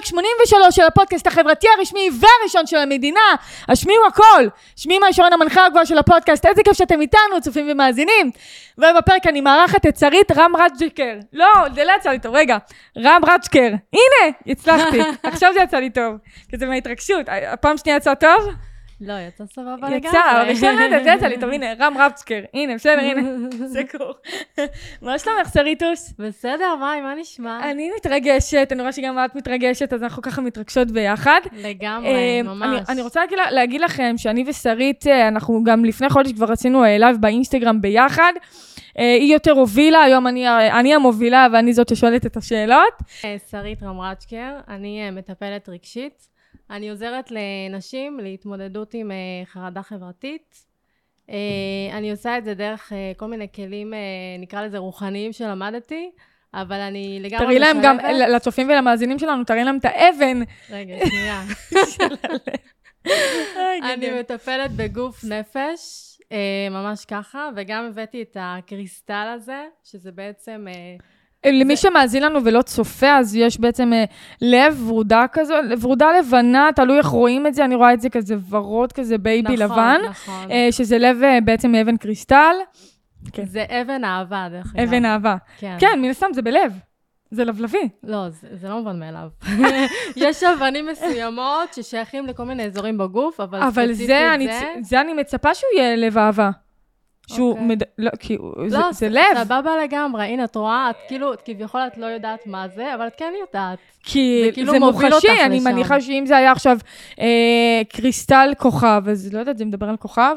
לפרק 83 של הפודקאסט החברתי הרשמי והראשון של המדינה. השמיעו הכל. שמי מאי שרון המנחה הגבוהה של הפודקאסט, איזה כיף שאתם איתנו, צופים ומאזינים. ובפרק אני מארחת את שרית רם רג'קר. לא, זה לא יצא לי טוב, רגע. רם רג'קר. הנה, הצלחתי. עכשיו זה יצא לי טוב. כזה מההתרגשות. הפעם שנייה יצא טוב? לא, יצא סבבה לגמרי. יצא, אבל בסדר, זה יצא לי. הנה, רם רבצקר. הנה, בסדר, הנה. זה קור. מה שלומך, שריטוס? בסדר, מאי, מה נשמע? אני מתרגשת, אני רואה שגם את מתרגשת, אז אנחנו ככה מתרגשות ביחד. לגמרי, אה, ממש. אני, רוצה להגיד, לכם שאני ושרית, אה, אנחנו גם לפני חודש כבר עשינו live באינסטגרם ביחד. אה, היא יותר הובילה, היום אני, אני המובילה ואני זאת ששואלת את השאלות. אה, שרית רמרג'אקר, אני אה, מטפלת רגשית. אני עוזרת לנשים להתמודדות עם אה, חרדה חברתית. אה, אני עושה את זה דרך אה, כל מיני כלים, נקרא לזה רוחניים שלמדתי, אבל אני לגמרי תראי להם גם, לצופים ולמאזינים שלנו, תראי להם את האבן. רגע, שנייה. אני מטפלת בגוף נפש, ממש ככה, וגם הבאתי את הקריסטל הזה, שזה בעצם... למי שמאזין לנו ולא צופה, אז יש בעצם אה, לב ורודה כזו, ורודה לבנה, תלוי איך רואים את זה, אני רואה את זה כזה ורוד, כזה בייבי נכון, לבן, נכון. אה, שזה לב אה, בעצם מאבן קריסטל, כן. זה אבן אהבה, דרך אגב. אבן אהבה. כן. כן, מן הסתם זה בלב, זה לבלבי. לא, זה, זה לא מובן מאליו. יש אבנים מסוימות ששייכים לכל מיני אזורים בגוף, אבל, אבל ספציפית זה, אני, זה אני מצפה שהוא יהיה לב אהבה. שהוא, אוקיי. מד... לא, כי זה, לא, זה ס- לב. סבבה לגמרי. הנה, את רואה, את כאילו, את כביכול את לא יודעת מה זה, אבל את כן יודעת. כי זה כאילו זה מוחשי, אני לשם. מניחה שאם זה היה עכשיו אה, קריסטל כוכב, אז לא יודעת, זה מדבר על כוכב?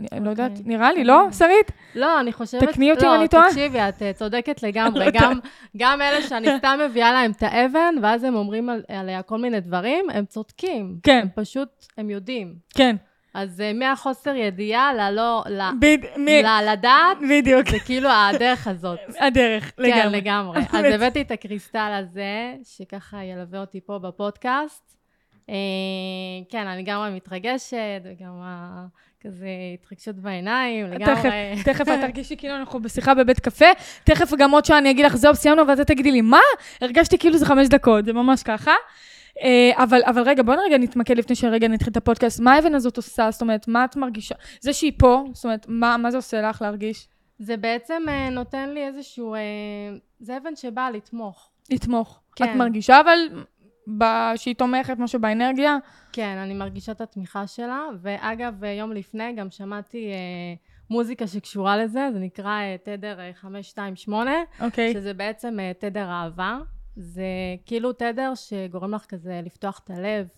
אני, אני לא יודעת, אוקיי. נראה לי, לא, שרית? לא, אני חושבת... תקני אותי לא, אם אני טועה. תקשיבי, את אה, צודקת לגמרי. לא גם, גם אלה שאני סתם מביאה להם את האבן, ואז הם אומרים על, עליה כל מיני דברים, הם צודקים. כן. הם פשוט, הם יודעים. כן. אז אה, מהחוסר ידיעה ללא... ל- בד... מ... לדעת, בדיוק. זה כאילו הדרך הזאת. הדרך, כן, לגמרי. לגמרי. אז. הבאתי את הקריסטל הזה, שככה ילווה אותי פה בפודקאסט. אה, כן, אני גם מתרגשת, וגם כזה התרגשות בעיניים, לגמרי. תכף, תכף את תרגישי כאילו אנחנו בשיחה בבית קפה, תכף גם עוד שעה אני אגיד לך, זהו, סיימנו, ואז את תגידי לי, מה? הרגשתי כאילו זה חמש דקות, זה ממש ככה. אה, אבל, אבל רגע, בואי רגע נתמקד לפני שרגע נתחיל את הפודקאסט. מה האבן הזאת עושה? זאת אומרת, מה את מרגישה? זה שהיא פה, זאת אומרת, מה, מה זה עושה לך להרגיש? זה בעצם אה, נותן לי איזשהו... אה, זה אבן שבאה לתמוך. לתמוך. כן. את מרגישה אבל שהיא תומכת, משהו באנרגיה? כן, אני מרגישה את התמיכה שלה, ואגב, יום לפני גם שמעתי אה, מוזיקה שקשורה לזה, זה נקרא אה, תדר אה, 528, אוקיי. שזה בעצם אה, תדר אהבה. זה כאילו תדר שגורם לך כזה לפתוח את הלב,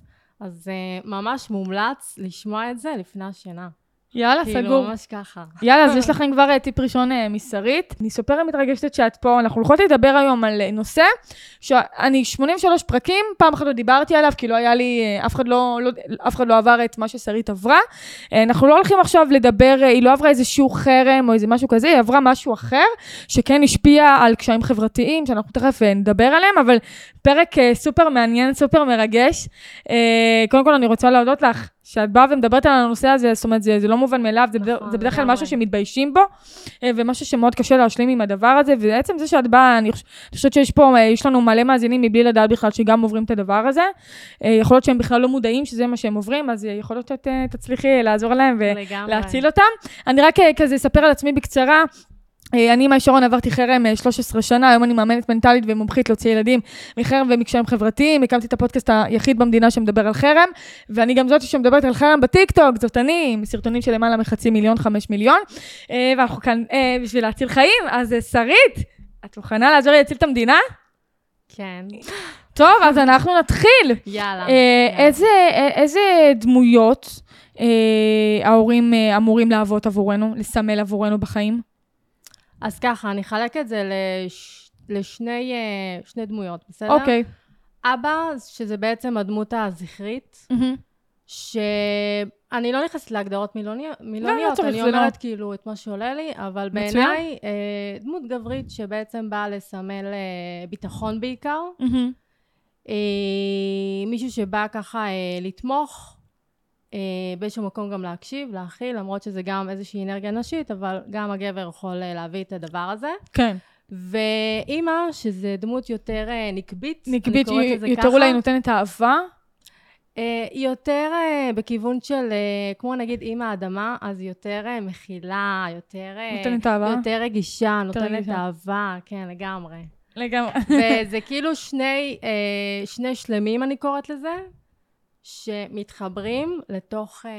אז אה, ממש מומלץ לשמוע את זה לפני השינה. יאללה, כאילו, סגור. ממש ככה. יאללה, אז יש לכם כבר אה, טיפ ראשון אה, משרית. אני סופר מתרגשת שאת פה, אנחנו הולכות לדבר היום על אה, נושא שאני 83 פרקים, פעם אחת לא דיברתי עליו, כי לא היה לי, אף אחד לא, לא, אף אחד לא עבר את מה ששרית עברה. אנחנו לא הולכים עכשיו לדבר, היא לא עברה איזשהו חרם או איזה משהו כזה, היא עברה משהו אחר, שכן השפיע על קשיים חברתיים, שאנחנו תכף נדבר עליהם, אבל פרק סופר מעניין, סופר מרגש. קודם כל, אני רוצה להודות לך. שאת באה ומדברת על הנושא הזה, זאת אומרת, זה, זה לא מובן מאליו, זה, נכון, זה בדרך כלל. משהו שמתביישים בו, אה, ומשהו שמאוד קשה להשלים עם הדבר הזה, ועצם זה שאת באה, אני חוש- אני חושבת שיש פה, אה, יש לנו מלא מאזינים מבלי לדעת בכלל שגם עוברים את הדבר הזה. אה, יכול להיות שהם בכלל לא מודעים שזה מה שהם עוברים, אז יכול להיות שאת תצליחי לעזור להם לגמרי. ולהציל אותם. אני רק כזה אספר על עצמי בקצרה. אה, אני, מאי שרון, עברתי חרם אה, 13 שנה, היום אני מאמנת מנטלית ומומחית להוציא ילדים מחרם ומקשיים חברתיים. הקמתי את הפודקאסט היחיד במדינה שמדבר על חרם, ואני גם זאתי שמדברת על חרם בטיקטוק, זאת אני, עם סרטונים של למעלה מחצי מיליון, חמש מיליון, אה, ואנחנו כאן אה, בשביל להציל חיים. אז אה, שרית, את מוכנה לעזור לי להציל את המדינה? כן. טוב, אז אנחנו נתחיל. יאללה. אה. איזה, אה, איזה דמויות אה, ההורים אה, אמורים להוות עבורנו, לסמל עבורנו בחיים? אז ככה, אני אחלק את זה לש... לשני אה, שני דמויות, בסדר? אוקיי. אבא, שזה בעצם הדמות הזכרית, מהמם. שאני לא נכנסת להגדרות מילוניות, מילוניות צריך, אני זה לא- אומרת כאילו את מה שעולה לי, אבל. בעיניי אה, דמות גברית שבעצם באה לסמל אה, ביטחון בעיקר, מהמם. אה, מישהו שבא ככה אה, לתמוך, באיזשהו מקום גם להקשיב, להכיל, למרות שזה גם איזושהי אנרגיה נשית, אבל גם הגבר יכול אה, להביא את הדבר הזה. כן. ואימא, שזה דמות יותר אה, נקבית, נקבית, אני קוראת לזה יותר ככה. אולי נותנת אהבה. אה, היא יותר אה, בכיוון של, אה, כמו נגיד אימא האדמה, אז היא יותר אה, מכילה, יותר... אה, נותנת אהבה. יותר רגישה, נותנת. אהבה, כן, לגמרי. לגמרי. וזה כאילו שני, אה, שני שלמים, אני קוראת לזה, שמתחברים לתוך אה,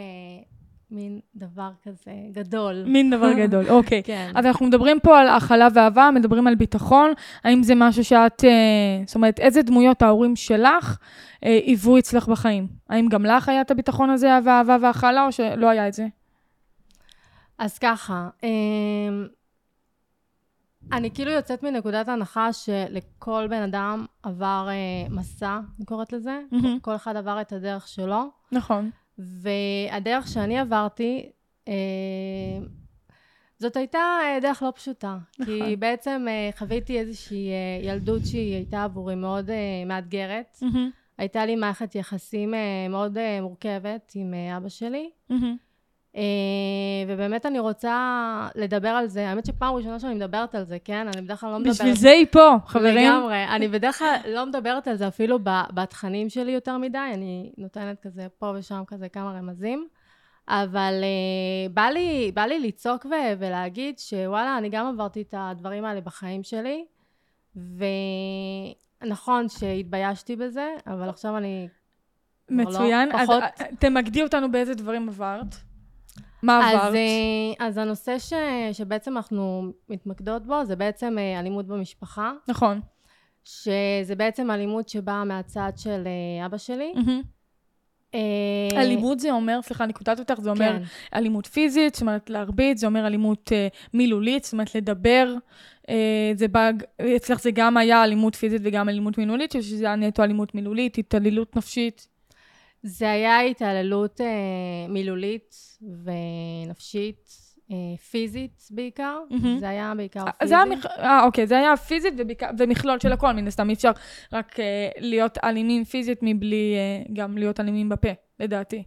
מין דבר כזה גדול. מין דבר גדול, אוקיי. כן. אז אנחנו מדברים פה על הכלה ואהבה, מדברים על ביטחון. האם זה משהו שאת, אה, זאת אומרת, איזה דמויות ההורים שלך אה, היוו אצלך בחיים? האם גם לך היה את הביטחון הזה, והאהבה וההכלה, או שלא היה את זה? אז ככה, אמ, אני כאילו יוצאת מנקודת הנחה שלכל בן אדם עבר אה, מסע, אני קוראת לזה. מהמם. כל אחד עבר את הדרך שלו. נכון. והדרך שאני עברתי, אה, זאת הייתה אה, דרך לא פשוטה. נכון. כי בעצם אה, חוויתי איזושהי אה, ילדות שהיא הייתה עבורי מאוד אה, מאתגרת. מהמם, הייתה לי מערכת יחסים אה, מאוד אה, מורכבת עם אה, אבא שלי. מהמם. אה, ובאמת אני רוצה לדבר על זה. האמת שפעם ראשונה שאני מדברת על זה, כן? אני בדרך כלל לא מדברת... בשביל זה היא פה, חברים. לגמרי. אני בדרך כלל לא מדברת על זה אפילו בתכנים שלי יותר מדי, אני נותנת כזה פה ושם כזה כמה רמזים. אבל uh, בא, לי, בא לי לצעוק ו- ולהגיד שוואלה, אני גם עברתי את הדברים האלה בחיים שלי, ונכון שהתביישתי בזה, אבל עכשיו אני... לא, מצוין. אז פחות. אה, תמקדי אותנו באיזה דברים עברת. מה אז, עברת? אה, אז הנושא ש, שבעצם אנחנו מתמקדות בו זה בעצם אה, אלימות במשפחה, נכון. שזה בעצם אלימות שבאה מהצד של אה, אבא שלי. אה, אלימות זה אומר, סליחה, אני קוטעת אותך, זה אומר כן. אלימות פיזית, זאת אומרת להרביץ, זה אומר אלימות אה, מילולית, זאת אומרת לדבר. אה, זה בא, אצלך זה גם היה אלימות פיזית וגם אלימות מילולית, שזה היה נטו אלימות מילולית, התעללות נפשית? זה היה התעללות אה, מילולית ונפשית, אה, פיזית בעיקר. מהמם. זה היה בעיקר אה, פיזית. זה היה, מכ... אה, אוקיי, זה היה פיזית ובעיקר, ומכלול של הכל, מן הסתם, אי אפשר רק אה, להיות אלימים פיזית מבלי אה, גם להיות אלימים בפה, לדעתי.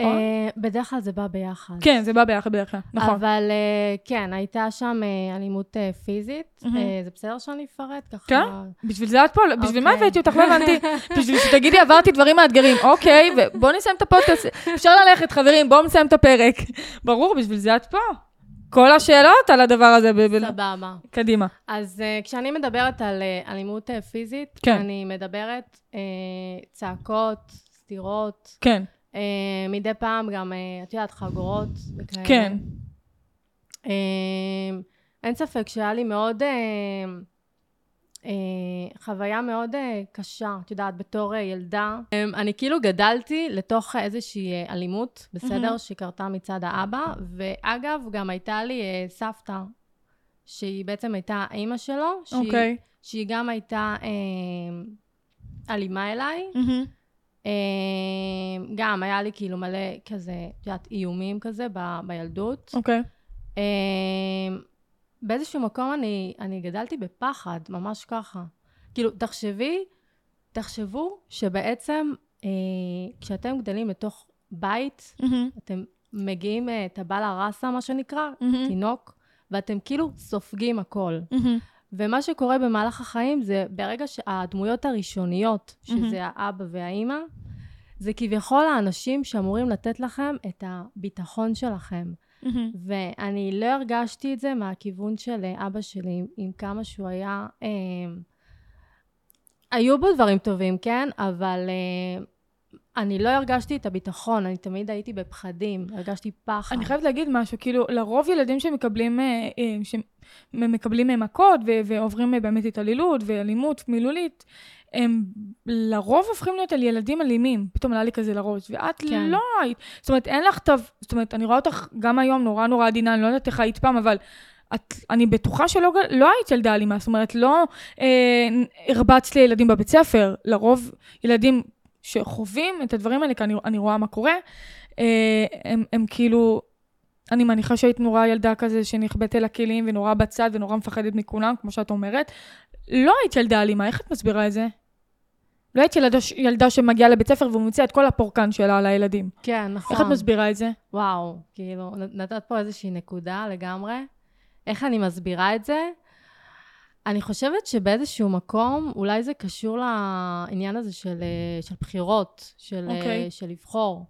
נכון? אה, בדרך כלל זה בא ביחד. כן, זה בא ביחד בדרך כלל, נכון. אבל אה, כן, הייתה שם אה, אלימות פיזית. זה בסדר שאני אפרט ככה? כן? בשביל זה את פה, בשביל מה אוקיי. הבאתי אותך? לא הבנתי. בשביל שתגידי, עברתי דברים מאתגרים. אוקיי, ובואו נסיים את הפודקאסט. אפשר ללכת, חברים, בואו נסיים את הפרק. ברור, בשביל זה את פה. כל השאלות על הדבר הזה. סבבה. קדימה. אז uh, כשאני מדברת על uh, אלימות uh, פיזית, כן. אני מדברת uh, צעקות, סטירות, כן, מדי פעם גם, uh, את יודעת, חגורות וכאלה. כן. Uh, אין ספק שהיה לי מאוד, uh, uh, חוויה מאוד uh, קשה, את יודעת, בתור uh, ילדה. Um, אני כאילו גדלתי לתוך איזושהי uh, אלימות, בסדר? מהמם. שקרתה מצד האבא, ואגב, גם הייתה לי uh, סבתא, שהיא בעצם הייתה אימא שלו, שהיא, אוקיי. שהיא גם הייתה אה, אלימה אליי. מהמם. אה, גם היה לי כאילו מלא כזה, את יודעת, איומים כזה ב, בילדות. אוקיי. אה, באיזשהו מקום אני, אני גדלתי בפחד, ממש ככה. כאילו, תחשבי, תחשבו שבעצם אה, כשאתם גדלים לתוך בית, מהמם. אתם מגיעים, אה, טבלה ראסה, מה שנקרא, מהמם. תינוק, ואתם כאילו סופגים הכל. מהמם. ומה שקורה במהלך החיים זה ברגע שהדמויות הראשוניות, שזה האבא והאימא, זה כביכול האנשים שאמורים לתת לכם את הביטחון שלכם. מהמם. ואני לא הרגשתי את זה מהכיוון של אה, אבא שלי, עם, עם כמה שהוא היה... אה, היו בו דברים טובים, כן? אבל אה, אני לא הרגשתי את הביטחון, אני תמיד הייתי בפחדים, הרגשתי פחד. אני חייבת להגיד משהו, כאילו, לרוב ילדים שמקבלים, אה, אה, שמקבלים אה, מכות ועוברים אה, באמת התעללות ואלימות מילולית, הם לרוב הופכים להיות על ילדים אלימים. פתאום עלה לי כזה לראש, ואת כן. לא היית. זאת אומרת, אין לך תו... זאת אומרת, אני רואה אותך גם היום נורא נורא עדינה, אני לא יודעת איך היית פעם, אבל את, אני בטוחה שלא לא היית ילדה אלימה. זאת אומרת, לא אה, הרבצת לילדים בבית ספר. לרוב ילדים שחווים את הדברים האלה, כי אני, אני רואה מה קורה, אה, הם, הם כאילו, אני מניחה שהיית נורא ילדה כזה שנכבדת אל הכלים ונורא בצד ונורא מפחדת מכולם, כמו שאת אומרת. לא היית ילדה אלימה, איך את מסבירה את זה? לא היית ילדה, ילדה שמגיעה לבית ספר ומוציאה את כל הפורקן שלה על הילדים. כן, נכון. איך את מסבירה את זה? וואו, כאילו, נתת פה איזושהי נקודה לגמרי. איך אני מסבירה את זה? אני חושבת שבאיזשהו מקום, אולי זה קשור לעניין הזה של, אה, של בחירות, של, אה, אוקיי. של לבחור.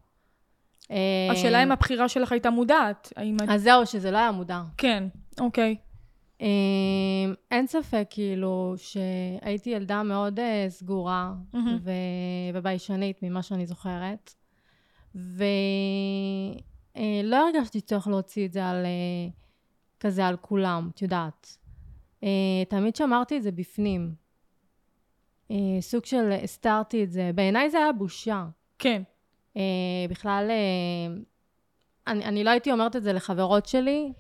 השאלה אם הבחירה שלך הייתה מודעת. אז זהו, שזה לא היה מודע. כן, אוקיי. אה, אין ספק, כאילו, שהייתי ילדה מאוד אה, סגורה. ו... וביישנית, ממה שאני זוכרת. ולא הרגשתי צורך להוציא את זה על... אה, כזה על כולם, את יודעת. אה, תמיד שמרתי את זה בפנים. אה, סוג של הסתרתי את זה. בעיניי זה היה בושה. כן. אה, בכלל, אה, אני, אני לא הייתי אומרת את זה לחברות שלי,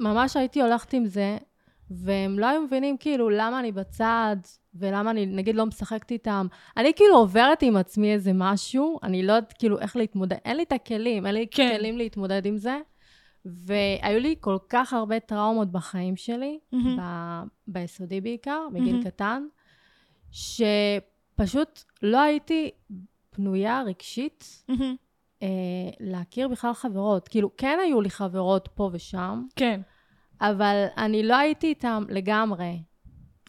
וממש הייתי הולכת עם זה, והם לא היו מבינים כאילו למה אני בצד, ולמה אני נגיד לא משחקת איתם. אני כאילו עוברת עם עצמי איזה משהו, אני לא יודעת כאילו איך להתמודד, אין לי את הכלים, אין לי כן. כלים להתמודד עם זה. והיו לי כל כך הרבה טראומות בחיים שלי, מהמם. ב- ביסודי בעיקר, בגיל מהמם. קטן, שפשוט לא הייתי פנויה רגשית מהמם. אה, להכיר בכלל חברות. כאילו, כן היו לי חברות פה ושם, כן. אבל אני לא הייתי איתם לגמרי.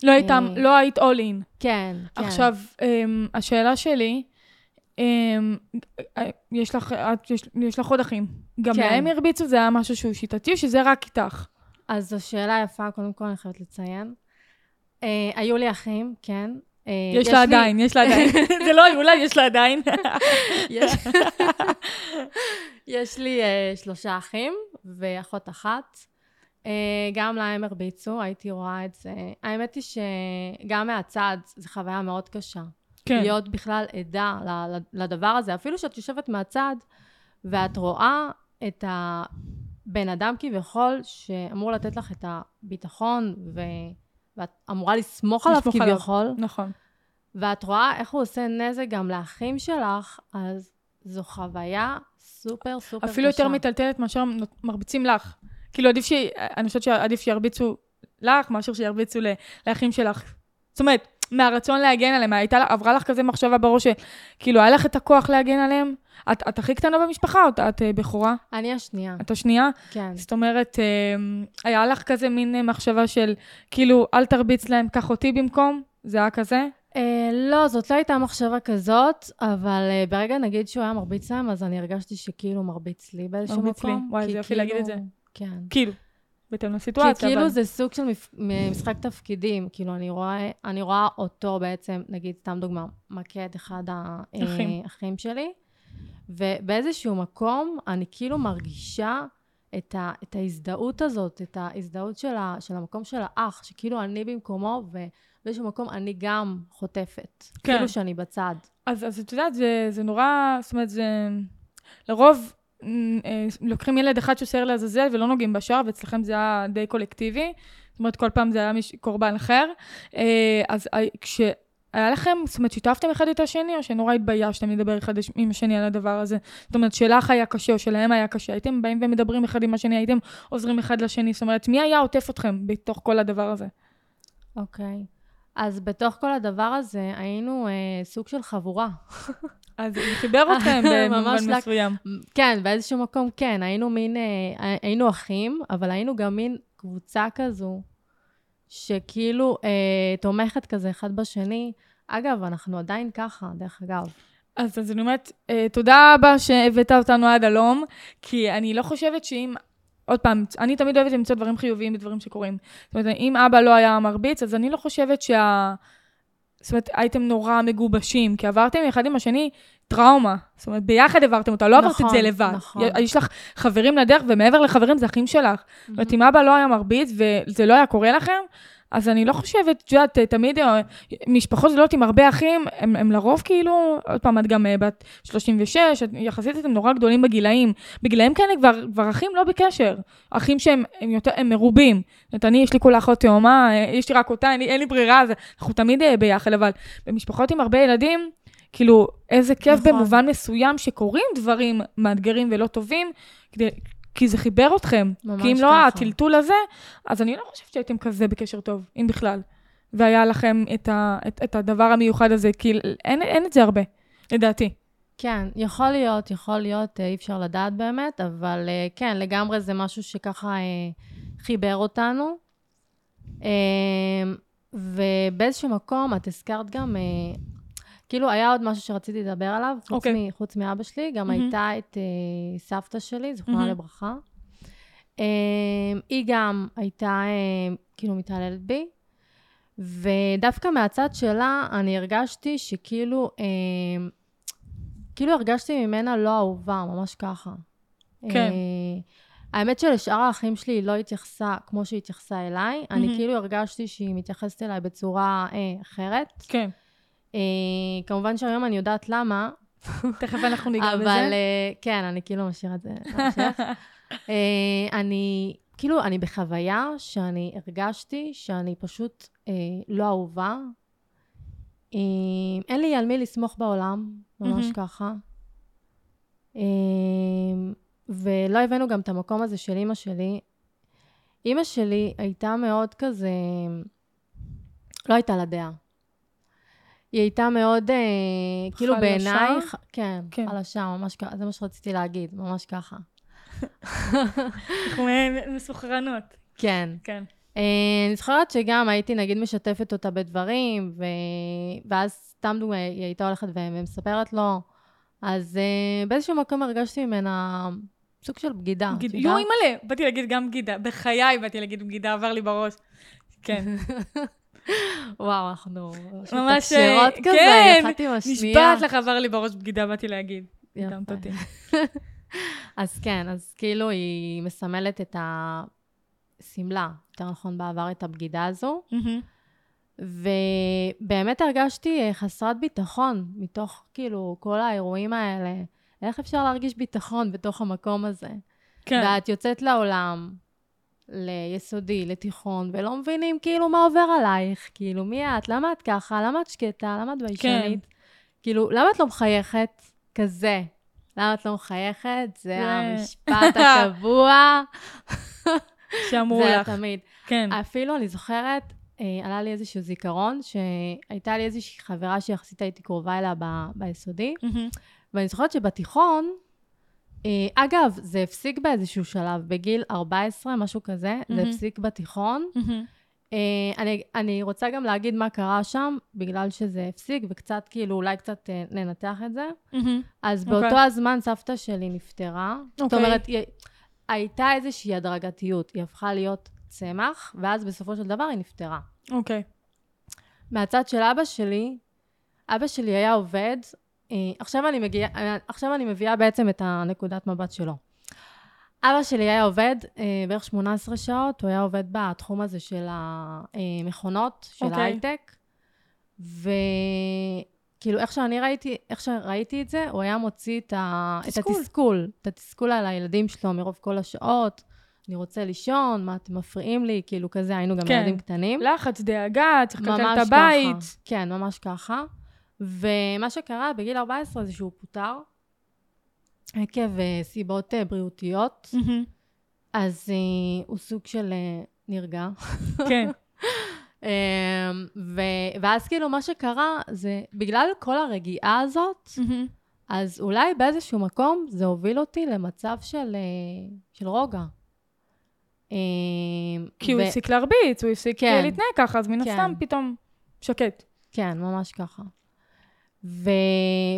לא הייתם, אה. לא היית all in. כן, כן. עכשיו, אמ, השאלה שלי, אמ, אה, יש לך, את, יש, יש לך עוד אחים. גם כן. להם הרביצו? זה היה משהו שהוא שיטתי, או שזה רק איתך? אז זו שאלה יפה, קודם כל אני חייבת לציין. אה, היו לי אחים, כן. אה, יש לה עדיין, יש לה עדיין. זה לא לה, יש לה עדיין. יש, לי uh, שלושה אחים ואחות אחת. Uh, גם להם הרביצו, הייתי רואה את זה. האמת היא שגם מהצד זו חוויה מאוד קשה. כן. להיות בכלל עדה לדבר הזה. אפילו שאת יושבת מהצד ואת רואה את הבן אדם כביכול שאמור לתת לך את הביטחון ו... ואת אמורה לסמוך עליו. כביכול, נכון. ואת רואה איך הוא עושה נזק גם לאחים שלך, אז זו חוויה סופר סופר קשה. אפילו יותר מטלטלת מאשר מרביצים לך. כאילו, עדיף ש... אני חושבת שעדיף שירביצו לך, מאשר שירביצו לאחים שלך. זאת אומרת, מהרצון להגן עליהם, הייתה, עברה לך כזה מחשבה בראש, שכאילו, היה לך את הכוח להגן עליהם? את, את הכי קטנה במשפחה, או את, את אה, בכורה? אני השנייה, את השנייה? כן. זאת אומרת, אה, היה לך כזה מין אה, מחשבה של, כאילו, אל תרביץ להם, קח אותי במקום? זה היה כזה? אה, לא, זאת לא הייתה מחשבה כזאת, אבל אה, ברגע נגיד שהוא היה מרביץ להם, אז אני הרגשתי שכאילו מרביץ לי באיזשהו מקום. מרביץ לי. וואי, זה יופי להגיד את זה. כן. כאילו, בהתאם כי לסיטואציה, כאילו אבל... זה סוג של מפ- משחק תפקידים, כאילו אני רואה, אני רואה אותו בעצם, נגיד, סתם דוגמה, מכה את אחד אחים. האחים שלי, ובאיזשהו מקום אני כאילו מרגישה את, ה, את ההזדהות הזאת, את ההזדהות של, ה, של המקום של האח, שכאילו אני במקומו, ובאיזשהו מקום אני גם חוטפת. כן. כאילו שאני בצד. אז, אז את יודעת, זה, זה נורא, זאת אומרת, זה... לרוב אה, לוקחים ילד אחד שעושה לעזאזל ולא נוגעים בשאר, ואצלכם זה היה די קולקטיבי. זאת אומרת, כל פעם זה היה מיש, קורבן אחר. אה, אז אה, כשהיה לכם, זאת אומרת, שיתפתם אחד את השני, או שנורא התביישתם לדבר אחד עם השני על הדבר הזה? זאת אומרת, שלך היה קשה, או שלהם היה קשה, הייתם באים ומדברים אחד עם השני, הייתם עוזרים אחד לשני, זאת אומרת, מי היה עוטף אתכם בתוך כל הדבר הזה? אוקיי. אז בתוך כל הדבר הזה היינו אה, סוג של חבורה. אז זה חיבר אתכם במובן לק- מסוים. כן, באיזשהו מקום כן, היינו מין, אה, היינו אחים, אבל היינו גם מין קבוצה כזו, שכאילו אה, תומכת כזה אחד בשני. אגב, אנחנו עדיין ככה, דרך אגב. אז, אז אני אומרת, אה, תודה רבה שהבאת אותנו עד הלום, כי אני לא חושבת שאם... עוד פעם, אני תמיד אוהבת למצוא דברים חיוביים בדברים שקורים. זאת אומרת, אם אבא לא היה מרביץ, אז אני לא חושבת שה... זאת אומרת, הייתם נורא מגובשים, כי עברתם אחד עם השני טראומה. זאת אומרת, ביחד עברתם אותה, לא עברת את נכון, זה לבד. נכון. יש לך חברים לדרך, ומעבר לחברים זה אחים שלך. זאת אומרת, אם אבא לא היה מרביץ וזה לא היה קורה לכם, אז אני לא חושבת, את יודעת, תמיד אה, משפחות גדולות עם הרבה אחים, הם, הם לרוב כאילו, עוד פעם, את גם אה, בת 36, את, יחסית אתם נורא גדולים בגילאים. בגילאים כאלה כבר, כבר אחים לא בקשר. אחים שהם הם יותר, הם מרובים. זאת אומרת, אני, יש לי כולה אחות תאומה, אה, יש לי רק אותה, אין לי, אין לי ברירה, אז אנחנו תמיד ביחד, אבל במשפחות עם הרבה ילדים, כאילו, איזה כיף נכון. במובן מסוים שקורים דברים מאתגרים ולא טובים, כדי, כי זה חיבר אתכם. ממש כי אם לא ככה. הטלטול הזה, אז אני לא חושבת שהייתם כזה בקשר טוב, אם בכלל. והיה לכם את, ה, את, את הדבר המיוחד הזה, כי אין, אין את זה הרבה, לדעתי. כן, יכול להיות, יכול להיות, אה, אי אפשר לדעת באמת, אבל אה, כן, לגמרי זה משהו שככה אה, חיבר אותנו. אה, ובאיזשהו מקום, את הזכרת גם, אה, כאילו היה עוד משהו שרציתי לדבר עליו, חוץ, אוקיי. מ, חוץ מאבא שלי, גם מהמם. הייתה את אה, סבתא שלי, זיכרונה מהמם. לברכה. אה, היא גם הייתה אה, כאילו מתעללת בי, ודווקא מהצד שלה אני הרגשתי שכאילו, אה, כאילו הרגשתי ממנה לא אהובה, ממש ככה. כן. אה, האמת שלשאר האחים שלי היא לא התייחסה כמו שהיא התייחסה אליי, אני מהמם. כאילו הרגשתי שהיא מתייחסת אליי בצורה אה, אחרת. כן. אה, כמובן שהיום אני יודעת למה, תכף אנחנו ניגע אבל בזה. אה, כן, אני כאילו משאירה את זה להמשך. אה, אני, כאילו, אני בחוויה שאני הרגשתי שאני פשוט לא אהובה. אה, אין לי על מי לסמוך בעולם, ממש. ככה. ולא הבאנו גם את המקום הזה של אימא שלי. אימא שלי הייתה מאוד כזה, לא הייתה לה דעה. היא הייתה מאוד, אה, כאילו חלשה? בעיניי, ח- כן, כן. חלשה, ממש ככה, זה מה שרציתי להגיד, ממש ככה. אנחנו אה, מסוחרנות. כן. כן. אה, אני זוכרת שגם הייתי נגיד משתפת אותה בדברים, ו... ואז סתם דוגמא, היא הייתה הולכת ומספרת לו, אז אה, באיזשהו מקום הרגשתי ממנה סוג של בגידה. בגיד- יודעת? אימא'לה, באתי להגיד גם בגידה. בחיי באתי להגיד בגידה, עבר לי בראש. כן. וואו, אנחנו ממש, מתקשרות כזה, כן, אחת עם השנייה. נשבעת לך, עבר לי בראש בגידה, באתי להגיד. יפה. אותי. אז כן, אז כאילו היא מסמלת את השמלה, יותר נכון בעבר, את הבגידה הזו. ובאמת הרגשתי אה, חסרת ביטחון מתוך כאילו כל האירועים האלה. איך אפשר להרגיש ביטחון בתוך המקום הזה? כן. ואת יוצאת לעולם, ליסודי, לתיכון, ולא מבינים כאילו מה עובר עלייך, כאילו מי את, למה את ככה, למה את שקטה, למה את ביישנית? כאילו, למה את לא מחייכת כזה? למה את לא מחייכת? זה המשפט הקבוע. שאמרו זה לך. תמיד. כן. אפילו אני זוכרת, אה, עלה לי איזשהו זיכרון, שהייתה לי איזושהי חברה שיחסית הייתי קרובה אליה ב- ביסודי, מהמם. ואני זוכרת שבתיכון, אגב, זה הפסיק באיזשהו שלב, בגיל 14, משהו כזה, זה מהמם. הפסיק בתיכון. אה, אני, אני רוצה גם להגיד מה קרה שם, בגלל שזה הפסיק, וקצת, כאילו, אולי קצת אה, ננתח את זה. מהמם. אז אוקיי. באותו הזמן סבתא שלי נפטרה. זאת אוקיי. אומרת, היא, הייתה איזושהי הדרגתיות, היא הפכה להיות צמח, ואז בסופו של דבר היא נפטרה. אוקיי. מהצד של אבא שלי, אבא שלי היה עובד, אה, עכשיו אני, מגיע, אה, עכשיו אני מביאה בעצם את הנקודת מבט שלו. אבא שלי היה עובד אה, בערך 18 שעות, הוא היה עובד בתחום הזה של המכונות, של אוקיי. ההייטק, וכאילו איך שאני ראיתי, איך שראיתי את זה, הוא היה מוציא את, ה... את תסכול. התסכול, את התסכול על הילדים שלו מרוב כל השעות, אני רוצה לישון, מה אתם מפריעים לי, כאילו כזה, היינו גם כן. ילדים קטנים. לחץ, דאגה, צריך לקלקל את הבית. ככה. כן, ממש ככה. ומה שקרה בגיל 14 זה שהוא פוטר עקב אה, סיבות אה, בריאותיות, מהמם. אז אה, הוא סוג של נרגע. כן. אה, ו- ואז כאילו מה שקרה זה, בגלל כל הרגיעה הזאת, מהמם. אז אולי באיזשהו מקום זה הוביל אותי למצב של, של רוגע. אה, כי הוא ו- הפסיק להרביץ, הוא הפסיק כן. להתנהג ככה, אז מן כן. הסתם פתאום שקט. כן, ממש ככה. ו...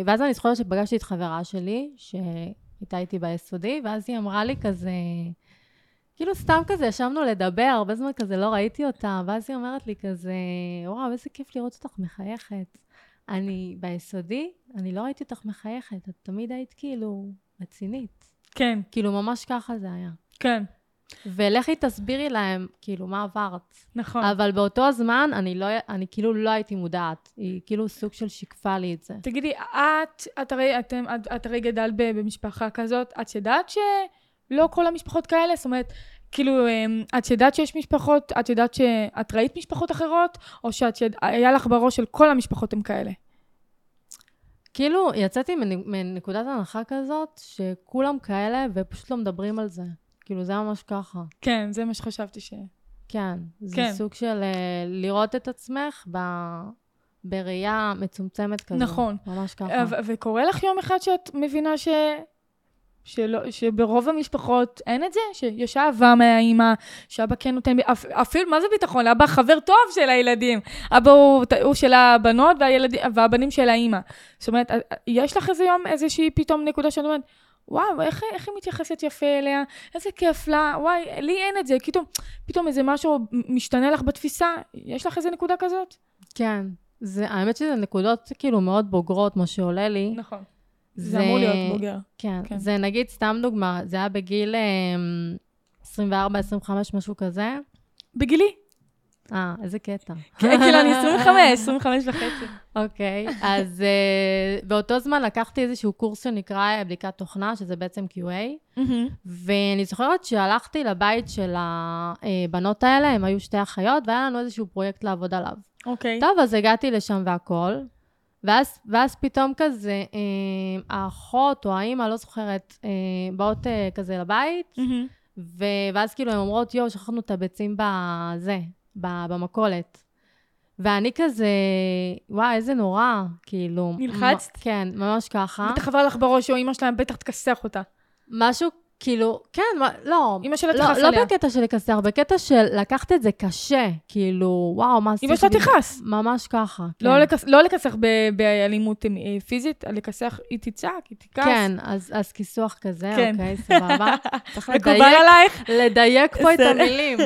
ואז אני זוכרת שפגשתי את חברה שלי, שהייתה איתי ביסודי, ואז היא אמרה לי כזה, כאילו סתם כזה, ישבנו לדבר, הרבה זמן כזה לא ראיתי אותה, ואז היא אומרת לי כזה, וואו, איזה כיף לראות אותך מחייכת. אני ביסודי, אני לא ראיתי אותך מחייכת, את תמיד היית כאילו רצינית. כן, כאילו, ממש ככה זה היה. כן. ולכי תסבירי להם, כאילו, מה עברת. נכון. אבל באותו הזמן, אני לא, אני כאילו לא הייתי מודעת. היא כאילו סוג של שיקפה לי את זה. תגידי, את, את הרי, אתם, את, את הרי גדלת במשפחה כזאת, את ידעת שלא כל המשפחות כאלה? זאת אומרת, כאילו, אמ, את ידעת שיש משפחות, את ידעת שאת ראית משפחות אחרות, או שאת יד... היה לך בראש של כל המשפחות הם כאלה? כאילו, יצאתי מנ- מנקודת הנחה כזאת, שכולם כאלה, ופשוט לא מדברים על זה. כאילו, זה ממש ככה. כן, זה מה שחשבתי ש... כן. זה כן. סוג של אה, לראות את עצמך ב... בראייה מצומצמת כזו. נכון. ממש ככה. ו- וקורה לך יום אחד שאת מבינה ש... שלא, שברוב המשפחות אין את זה? שיש אהבה מהאימא, שאבא כן נותן, אפ, אפילו, מה זה ביטחון? אבא חבר טוב של הילדים. אבא הוא, הוא של הבנות והילדים, והבנים של האימא. זאת אומרת, יש לך איזה יום, איזושהי פתאום נקודה שאת אומרת, וואו, איך, איך היא מתייחסת יפה אליה, איזה כיף לה, וואי, לי אין את זה, פתאום, פתאום איזה משהו משתנה לך בתפיסה, יש לך איזה נקודה כזאת? כן. זה, האמת שזה נקודות כאילו מאוד בוגרות, מה שעולה לי. נכון. זה אמור להיות בוגר. כן, כן. זה נגיד, סתם דוגמה, זה היה בגיל אמ, 24-25, משהו כזה. בגילי. אה, איזה קטע. כן, כאילו, אני 25, 25 וחצי. אוקיי, אז uh, באותו זמן לקחתי איזשהו קורס שנקרא אה, בדיקת תוכנה, שזה בעצם QA, ואני זוכרת שהלכתי לבית של הבנות האלה, הן היו שתי אחיות, והיה לנו איזשהו פרויקט לעבוד עליו. אוקיי. טוב, אז הגעתי לשם והכל, ואז, ואז פתאום כזה, אה, האחות או האימא, לא זוכרת, אה, באות אה, כזה לבית, ו... ואז כאילו הן אומרות, יואו, שכחנו את הביצים בזה, במכולת. ואני כזה, וואי, איזה נורא, כאילו. נלחצת? מ- כן, ממש ככה. בטח עבר לך בראש, או אמא שלהם בטח תכסח אותה. משהו, כאילו, כן, מה, לא. אמא שלה לא, תכעס לא עליה. בקטע של לכסח, בקטע של לקחת את זה קשה, כאילו, וואו, מה עשיתי? אמא שלה תכעס. ממש ככה, כן. לא לכס- לא לכסח ב- באלימות אה, פיזית, לכסח, היא תצעק, היא תכעס. כן, אז, אז כיסוח כזה, כן. אוקיי, סבבה. צריך מקובל לדייק, עלייך? לדייק פה את. המילים.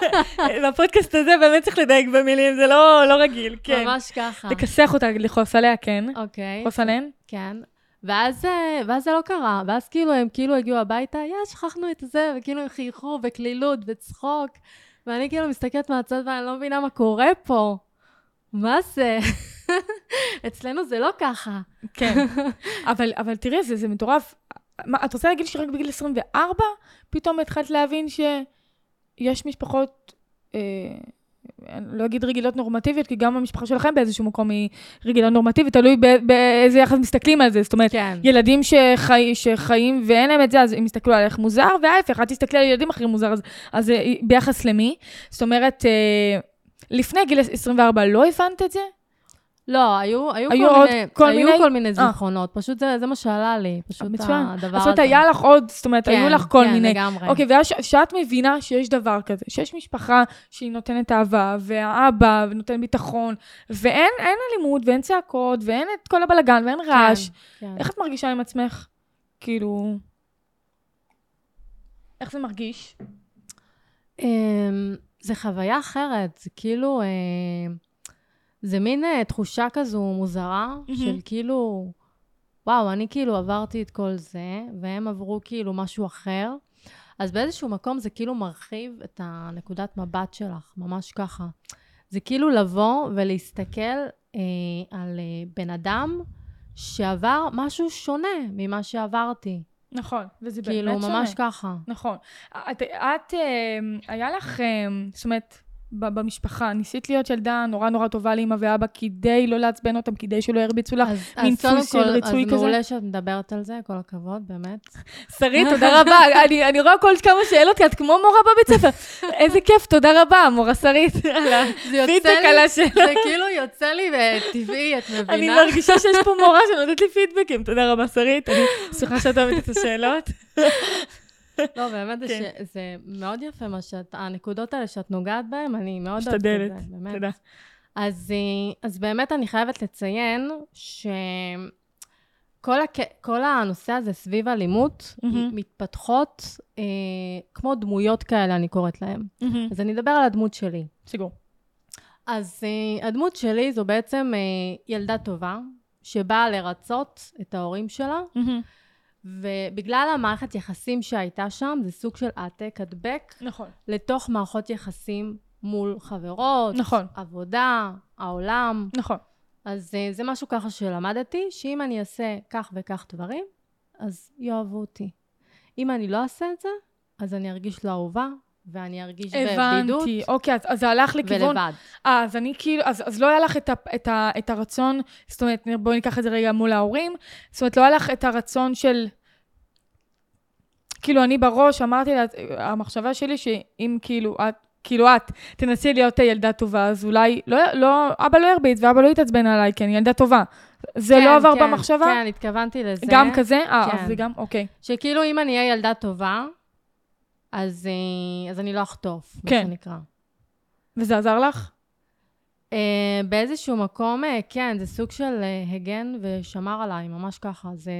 בפודקאסט הזה באמת צריך לדייק במילים, זה לא לא רגיל, כן. ממש ככה. לכסח אותה, לכעוס עליה, כן. אוקיי. לכעוס עליהן? כן. ואז, אה, ואז זה לא קרה, ואז כאילו הם כאילו הגיעו הביתה, יא, שכחנו את זה, וכאילו הם חייכו בקלילות, בצחוק, ואני כאילו מסתכלת מהצד ואני לא מבינה מה קורה פה. מה זה? אצלנו זה לא ככה. כן. אבל, אבל תראי, זה, זה מטורף. מה, את רוצה להגיד שרק בגיל 24 פתאום התחלת להבין שיש משפחות, אה, לא אגיד רגילות נורמטיביות, כי גם המשפחה שלכם באיזשהו מקום היא רגילה נורמטיבית, תלוי באיזה יחס מסתכלים על זה. זאת אומרת, כן. ילדים שחי, שחיים ואין להם את זה, אז הם יסתכלו עליך מוזר, וההפך, את תסתכלי על ילדים אחרים מוזר, אז, אז אה, ביחס למי? זאת אומרת, אה, לפני גיל 24 לא הבנת את זה? לא, היו, היו, היו כל, עוד מיני, כל היו מיני? כל מיני אה. זיכרונות, פשוט זה, זה מה שעלה לי, פשוט מצוין. הדבר זאת הזה. אומרת, היה לך עוד, זאת אומרת, היו לך כל כן, מיני. כן, לגמרי. אוקיי, ואז שאת מבינה שיש דבר כזה, שיש משפחה שהיא נותנת אהבה, והאבא ונותן ביטחון, ואין אין אלימות, ואין צעקות, ואין את כל הבלגן, ואין רעש. כן, כן. איך את מרגישה עם עצמך? כאילו... איך זה מרגיש? אמ, זה חוויה אחרת, זה כאילו, אה, זה מין אה, תחושה כזו מוזרה, מהמם. של כאילו, וואו, אני כאילו עברתי את כל זה, והם עברו כאילו משהו אחר. אז באיזשהו מקום זה כאילו מרחיב את הנקודת מבט שלך, ממש ככה. זה כאילו לבוא ולהסתכל אה, על אה, בן אדם שעבר משהו שונה ממה שעברתי. נכון, וזה באמת כאילו, שונה. ממש ככה. נכון. את, את אה, היה לך, אה, זאת אומרת, במשפחה, ניסית להיות ילדה נורא נורא טובה לאמא ואבא כדי לא לעצבן אותם, כדי שלא ירביצו לך. אז, מין אז דפוס של ריצוי אז כזה? מעולה שאת מדברת על זה, כל הכבוד, באמת. שרית, תודה רבה. אני, אני רואה כל כמה שאלות, כי את כמו מורה בבית ספר. איזה כיף, תודה רבה, מורה שרית. על הפידבק על השאלות. זה כאילו יוצא לי טבעי, את מבינה? אני מרגישה שיש פה מורה שנותנת לי פידבקים. תודה רבה, שרית. אני שמחה שאת אוהבת את השאלות. לא, באמת, זה כן. ש- זה מאוד יפה מה שאת, הנקודות האלה שאת נוגעת בהן, אני מאוד אוהבת את משתדלת. זה, באמת. תודה. אז, אה, אז באמת אני חייבת לציין שכל הק... כל הנושא הזה סביב אלימות, מהמם. מתפתחות אה, כמו דמויות כאלה, אני קוראת להן. אז אני אדבר על הדמות שלי. סגור. אז uh, הדמות שלי זו בעצם uh, ילדה טובה, שבאה לרצות את ההורים שלה, ובגלל המערכת יחסים שהייתה שם, זה סוג של העתק הדבק נכון. לתוך מערכות יחסים מול חברות, נכון. עבודה, העולם. נכון. אז אה, זה משהו ככה שלמדתי, שאם אני אעשה כך וכך דברים, אז יאהבו אותי. אם אני לא אעשה את זה, אז אני ארגיש לא אהובה, ואני ארגיש בבדידות הבנתי. אוקיי, אז, אז זה הלך לכיוון... ולבד. אה, אז אני כאילו, אז, אז לא היה לך את, ה, את, ה, את הרצון, זאת אומרת, בואי ניקח את זה רגע מול ההורים, זאת אומרת, לא היה לך את הרצון של... כאילו, אני בראש אמרתי לה, המחשבה שלי שאם כאילו את, כאילו את, תנסי להיות ילדה טובה, אז אולי, לא, לא, אבא לא ירביץ ואבא לא יתעצבן עליי, כי אני ילדה טובה. זה כן, לא עבר כן, במחשבה? כן, התכוונתי לזה. גם כזה? אה, כן. אז זה גם, אוקיי. שכאילו אם אני אהיה ילדה טובה, אז, אה, אז אני לא אחטוף, מה כן. שנקרא. וזה עזר לך? Uh, באיזשהו מקום, uh, כן, זה סוג של uh, הגן ושמר עליי, ממש ככה. זה,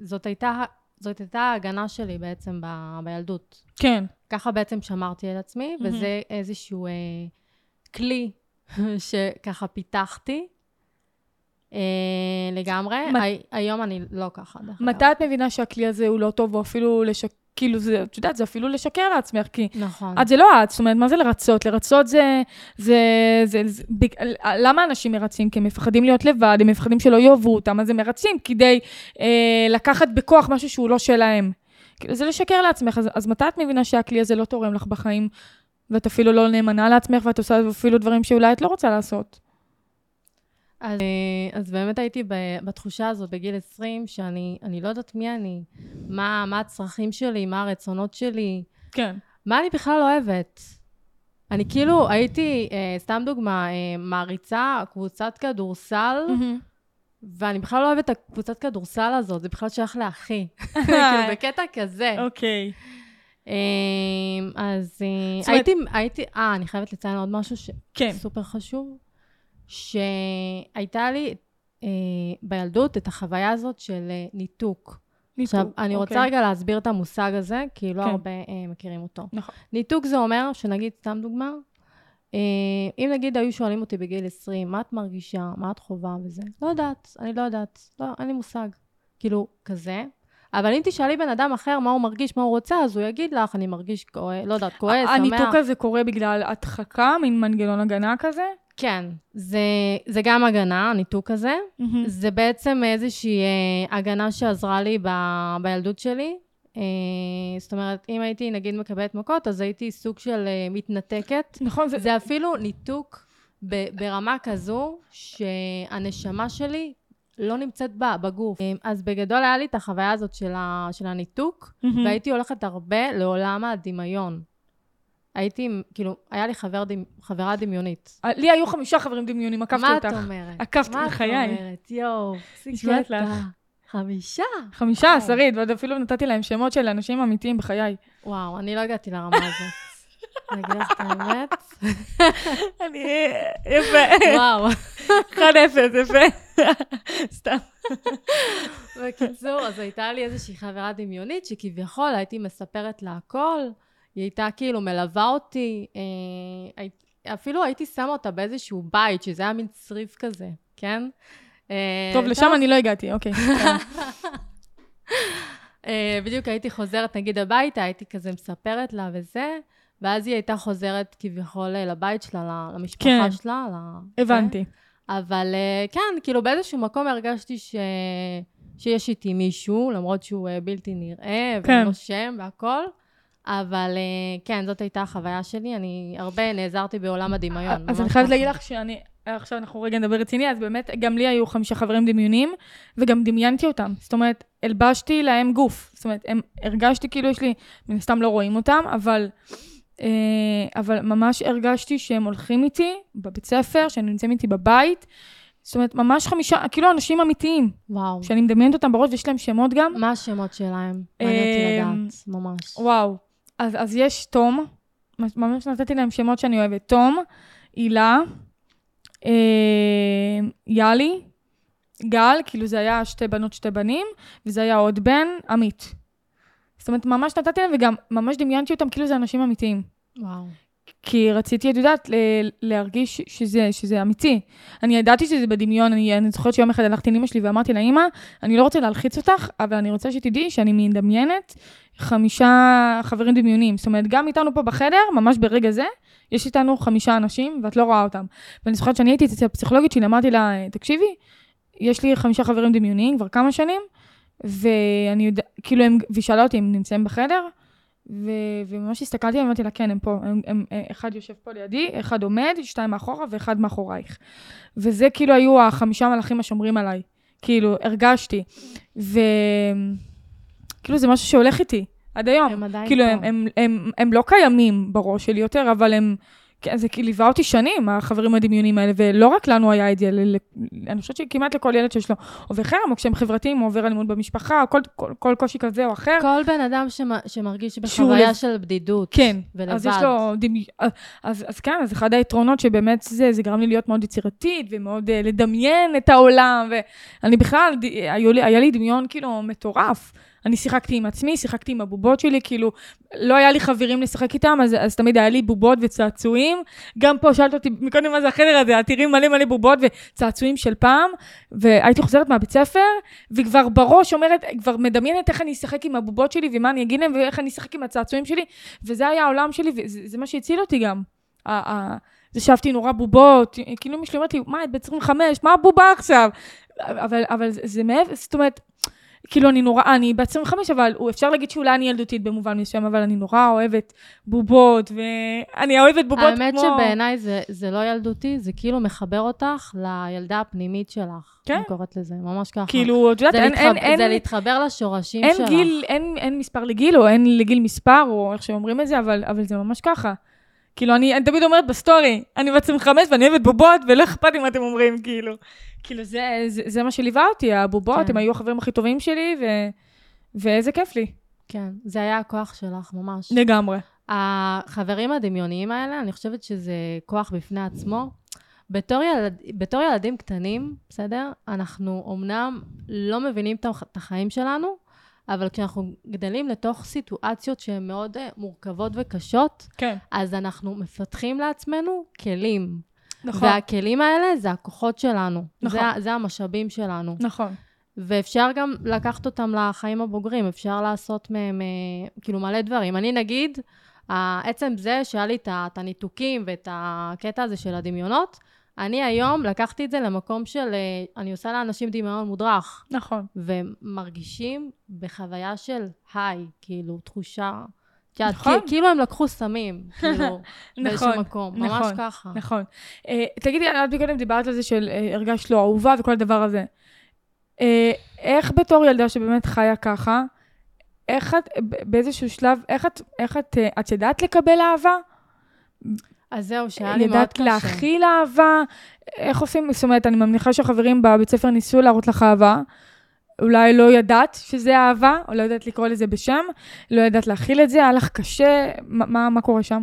זאת, הייתה, זאת הייתה ההגנה שלי בעצם ב, בילדות. כן. ככה בעצם שמרתי על עצמי, מהמם. וזה איזשהו uh, כלי שככה פיתחתי. Uh, לגמרי. מת- הי- היום אני לא ככה. מתי את מבינה שהכלי הזה הוא לא טוב, או אפילו לשק... כאילו, זה, את יודעת, זה אפילו לשקר לעצמך, כי נכון. את זה לא את, זאת אומרת, מה זה לרצות? לרצות זה... זה, זה, זה בג... למה אנשים מרצים? כי הם מפחדים להיות לבד, הם מפחדים שלא יאהבו אותם, אז הם מרצים כדי אה, לקחת בכוח משהו שהוא לא שלהם. כאילו, זה לשקר לעצמך, אז, אז מתי את מבינה שהכלי הזה לא תורם לך בחיים, ואת אפילו לא נאמנה לעצמך, ואת עושה אפילו דברים שאולי את לא רוצה לעשות? אז, אה, אז באמת הייתי בתחושה הזאת בגיל 20, שאני אני לא יודעת מי אני, מה, מה הצרכים שלי, מה הרצונות שלי, כן. מה אני בכלל אוהבת. אני כאילו הייתי, אה, סתם דוגמה, אה, מעריצה קבוצת כדורסל, ואני בכלל לא אוהבת את הקבוצת כדורסל הזאת, זה בכלל שייך לאחי. כאילו, בקטע כזה. אוקיי. אה, אז אה, הייתי, הייתי, אה, אני חייבת לציין עוד משהו ש... כן. חשוב, שהייתה לי אה, בילדות את החוויה הזאת של אה, ניתוק. עכשיו, ניתוק, אני רוצה אוקיי. רגע להסביר את המושג הזה, כי לא כן. הרבה אה, מכירים אותו. נכון. ניתוק זה אומר, שנגיד, סתם דוגמה, אה, אם נגיד היו שואלים אותי בגיל 20, מה את מרגישה, מה את חווה וזה, לא יודעת, אני לא יודעת, לא, אין לי מושג. כאילו, כזה. אבל אם תשאלי בן אדם אחר מה הוא מרגיש, מה הוא רוצה, אז הוא יגיד לך, אני מרגיש כועס, לא יודעת, כועס, שמח. הניתוק הזה קורה בגלל הדחקה, מין מנגנון הגנה כזה? כן, זה, זה גם הגנה, הניתוק הזה. זה בעצם איזושהי אה, הגנה שעזרה לי ב, בילדות שלי. אה, זאת אומרת, אם הייתי נגיד מקבלת מכות, אז הייתי סוג של אה, מתנתקת. נכון, זה... זה אפילו ניתוק ב, ברמה כזו שהנשמה שלי לא נמצאת בה, בגוף. אה, אז בגדול היה לי את החוויה הזאת של, ה, של הניתוק, מהמם. והייתי הולכת הרבה לעולם הדמיון. הייתי, כאילו, היה לי חבר דמ, חברה דמיונית. לי היו חמישה חברים דמיונים, עקפתי מה אותך. את אומרת? עקפתי מה בחיי. את אומרת? יואו, קטע. לך. חמישה? חמישה. שרית, ועוד אפילו נתתי להם שמות של אנשים אמיתיים בחיי. וואו, אני לא הגעתי לרמה הזאת. אני אגיד לך את האמת. אני... יפה. וואו. 1-0, יפה. סתם. בקיצור, אז הייתה לי איזושהי חברה דמיונית שכביכול הייתי מספרת לה הכל. היא הייתה כאילו מלווה אותי. אה, אפילו הייתי שמה אותה באיזשהו בית, שזה היה מין צריף כזה, כן? אה, טוב, לשם אני לא הגעתי, אוקיי. אה, בדיוק הייתי חוזרת נגיד הביתה, הייתי כזה מספרת לה וזה, ואז היא הייתה חוזרת כביכול לבית שלה, למשפחה כן. שלה. ל- הבנתי. אבל אה, כן, כאילו באיזשהו מקום הרגשתי ש... שיש איתי מישהו, למרות שהוא בלתי נראה, כן. ואין לו שם והכל. אבל אה, כן, זאת הייתה החוויה שלי, אני הרבה נעזרתי בעולם הדמיון. אז אני חייבת. להגיד לך שאני... עכשיו אנחנו רגע נדבר רציני, אז באמת, גם לי היו חמישה חברים דמיונים, וגם דמיינתי אותם. זאת אומרת, הלבשתי להם גוף. זאת אומרת, הם, הרגשתי כאילו יש לי, מן הסתם לא רואים אותם, אבל, אה, אבל ממש הרגשתי שהם הולכים איתי בבית ספר, שהם נמצאים איתי בבית. זאת אומרת, ממש חמישה, כאילו אנשים אמיתיים, וואו. שאני מדמיינת אותם בראש, ויש להם שמות גם. מה השמות שלהם? מעניין אותי אמ, לדעת, ממש. וואו. אז, אז יש תום, ממש נתתי להם שמות שאני אוהבת. תום, הילה, אה, יאלי, גל, כאילו זה היה שתי בנות, שתי בנים, וזה היה עוד בן, עמית. זאת אומרת, ממש נתתי להם, וגם ממש דמיינתי אותם כאילו זה אנשים אמיתיים. וואו. כי רציתי, את יודעת, ל- להרגיש שזה, שזה אמיתי. אני ידעתי שזה בדמיון, אני, אני זוכרת שיום אחד הלכתי לאמא שלי ואמרתי לה, אמא, אני לא רוצה להלחיץ אותך, אבל אני רוצה שתדעי שאני מדמיינת חמישה חברים דמיוניים. זאת אומרת, גם איתנו פה בחדר, ממש ברגע זה, יש איתנו חמישה אנשים, ואת לא רואה אותם. ואני זוכרת שאני הייתי אצל הפסיכולוגית שלי, אמרתי לה, תקשיבי, יש לי חמישה חברים דמיוניים כבר כמה שנים, ואני יודע, כאילו, הם, והיא שאלה אותי אם הם נמצאים בחדר, ו, וממש הסתכלתי, אמרתי לה, כן, הם פה, הם, הם, אחד יושב פה לידי, אחד עומד, שתיים מאחורה ואחד מאחורייך. וזה כאילו היו החמישה מלאכים השומרים עליי. כאילו, הרגשתי. וכאילו, זה משהו שהולך איתי עד היום. הם עדיין כאילו, פה. הם, הם, הם, הם לא קיימים בראש שלי יותר, אבל הם... כן, זה כאילו ליווה אותי שנים, החברים הדמיוניים האלה, ולא רק לנו היה את זה, אני חושבת שכמעט לכל ילד שיש לו עובר חרם, או כשהם חברתיים, או עובר אלימות במשפחה, או כל, כל, כל קושי כזה או אחר. כל בן אדם שמ- שמרגיש בחוויה לב- של בדידות. כן, ולבד. אז יש לו דמי... אז, אז, אז כן, אז אחד היתרונות שבאמת זה, זה גרם לי להיות מאוד יצירתית, ומאוד uh, לדמיין את העולם, ואני בכלל, ד... היו לי, היה לי דמיון כאילו מטורף. אני שיחקתי עם עצמי, שיחקתי עם הבובות שלי, כאילו, לא היה לי חברים לשחק איתם, אז, אז תמיד היה לי בובות וצעצועים. גם פה שאלת אותי מקודם מה זה החדר הזה, את תראי מלא מלא בובות וצעצועים של פעם, והייתי חוזרת מהבית ספר, וכבר בראש אומרת, כבר מדמיינת איך אני אשחק עם הבובות שלי, ומה אני אגיד להם, ואיך אני אשחק עם הצעצועים שלי, וזה היה העולם שלי, וזה זה מה שהציל אותי גם. זה שאהבתי נורא בובות, כאילו אמא שלי אומרת לי, מה, את ב-25, מה הבובה עכשיו? אבל, אבל זה מעבר, זאת אומרת, כאילו אני נורא, אני ב-25, אבל הוא- אפשר להגיד שאולי אני ילדותית במובן מסוים, אבל אני נורא אוהבת בובות, ואני אוהבת בובות כמו... האמת שבעיניי זה, זה לא ילדותי, זה כאילו מחבר אותך לילדה הפנימית שלך. כן. אני קוראת לזה, ממש ככה. כאילו, את יודעת, זה, אין, להתחב... אין, אין, זה להתחבר לשורשים אין שלך. גיל, אין, אין מספר לגיל, או אין לגיל מספר, או איך שאומרים את זה, אבל, אבל זה ממש ככה. כאילו, אני, אני תמיד אומרת בסטורי, אני בת 25 ואני אוהבת בובות, ולא אכפת לי מה אתם אומרים, כאילו. כאילו, זה, זה, זה מה שליווה אותי, הבובות, כן. הם היו החברים הכי טובים שלי, ו, ואיזה כיף לי. כן, זה היה הכוח שלך, ממש. לגמרי. החברים הדמיוניים האלה, אני חושבת שזה כוח בפני עצמו. בתור, ילד, בתור ילדים קטנים, בסדר? אנחנו אמנם לא מבינים את הח- את החיים שלנו, אבל כשאנחנו גדלים לתוך סיטואציות שהן מאוד אה, מורכבות וקשות, כן. אז אנחנו מפתחים לעצמנו כלים. נכון. והכלים האלה זה הכוחות שלנו. נכון. זה, זה המשאבים שלנו. נכון. ואפשר גם לקחת אותם לחיים הבוגרים, אפשר לעשות מהם, כאילו, מלא דברים. אני נגיד, עצם זה שהיה לי את הניתוקים ואת הקטע הזה של הדמיונות, אני היום לקחתי את זה למקום של, אה, אני עושה לאנשים דמיון מודרך, נכון. ומרגישים בחוויה של היי, כאילו, תחושה, את יודעת, נכון. כי- כאילו הם לקחו סמים, כאילו, באיזשהו נכון, מקום, ממש נכון, ככה. נכון. אה, תגידי, את מקודם דיברת על זה של אה, הרגשת לא אהובה וכל הדבר הזה. אה, איך בתור ילדה שבאמת חיה ככה, איך את, באיזשהו שלב, איך את, איך את, את ידעת לקבל אהבה? אז זהו, שהיה לי מאוד ידעת קשה. להכיל אהבה? איך עושים, זאת אומרת, אני מניחה שהחברים בבית ספר ניסו להראות לך אהבה. אולי לא ידעת שזה אהבה, או לא ידעת לקרוא לזה בשם, לא ידעת להכיל את זה, היה לך קשה, מה, מה, מה קורה שם?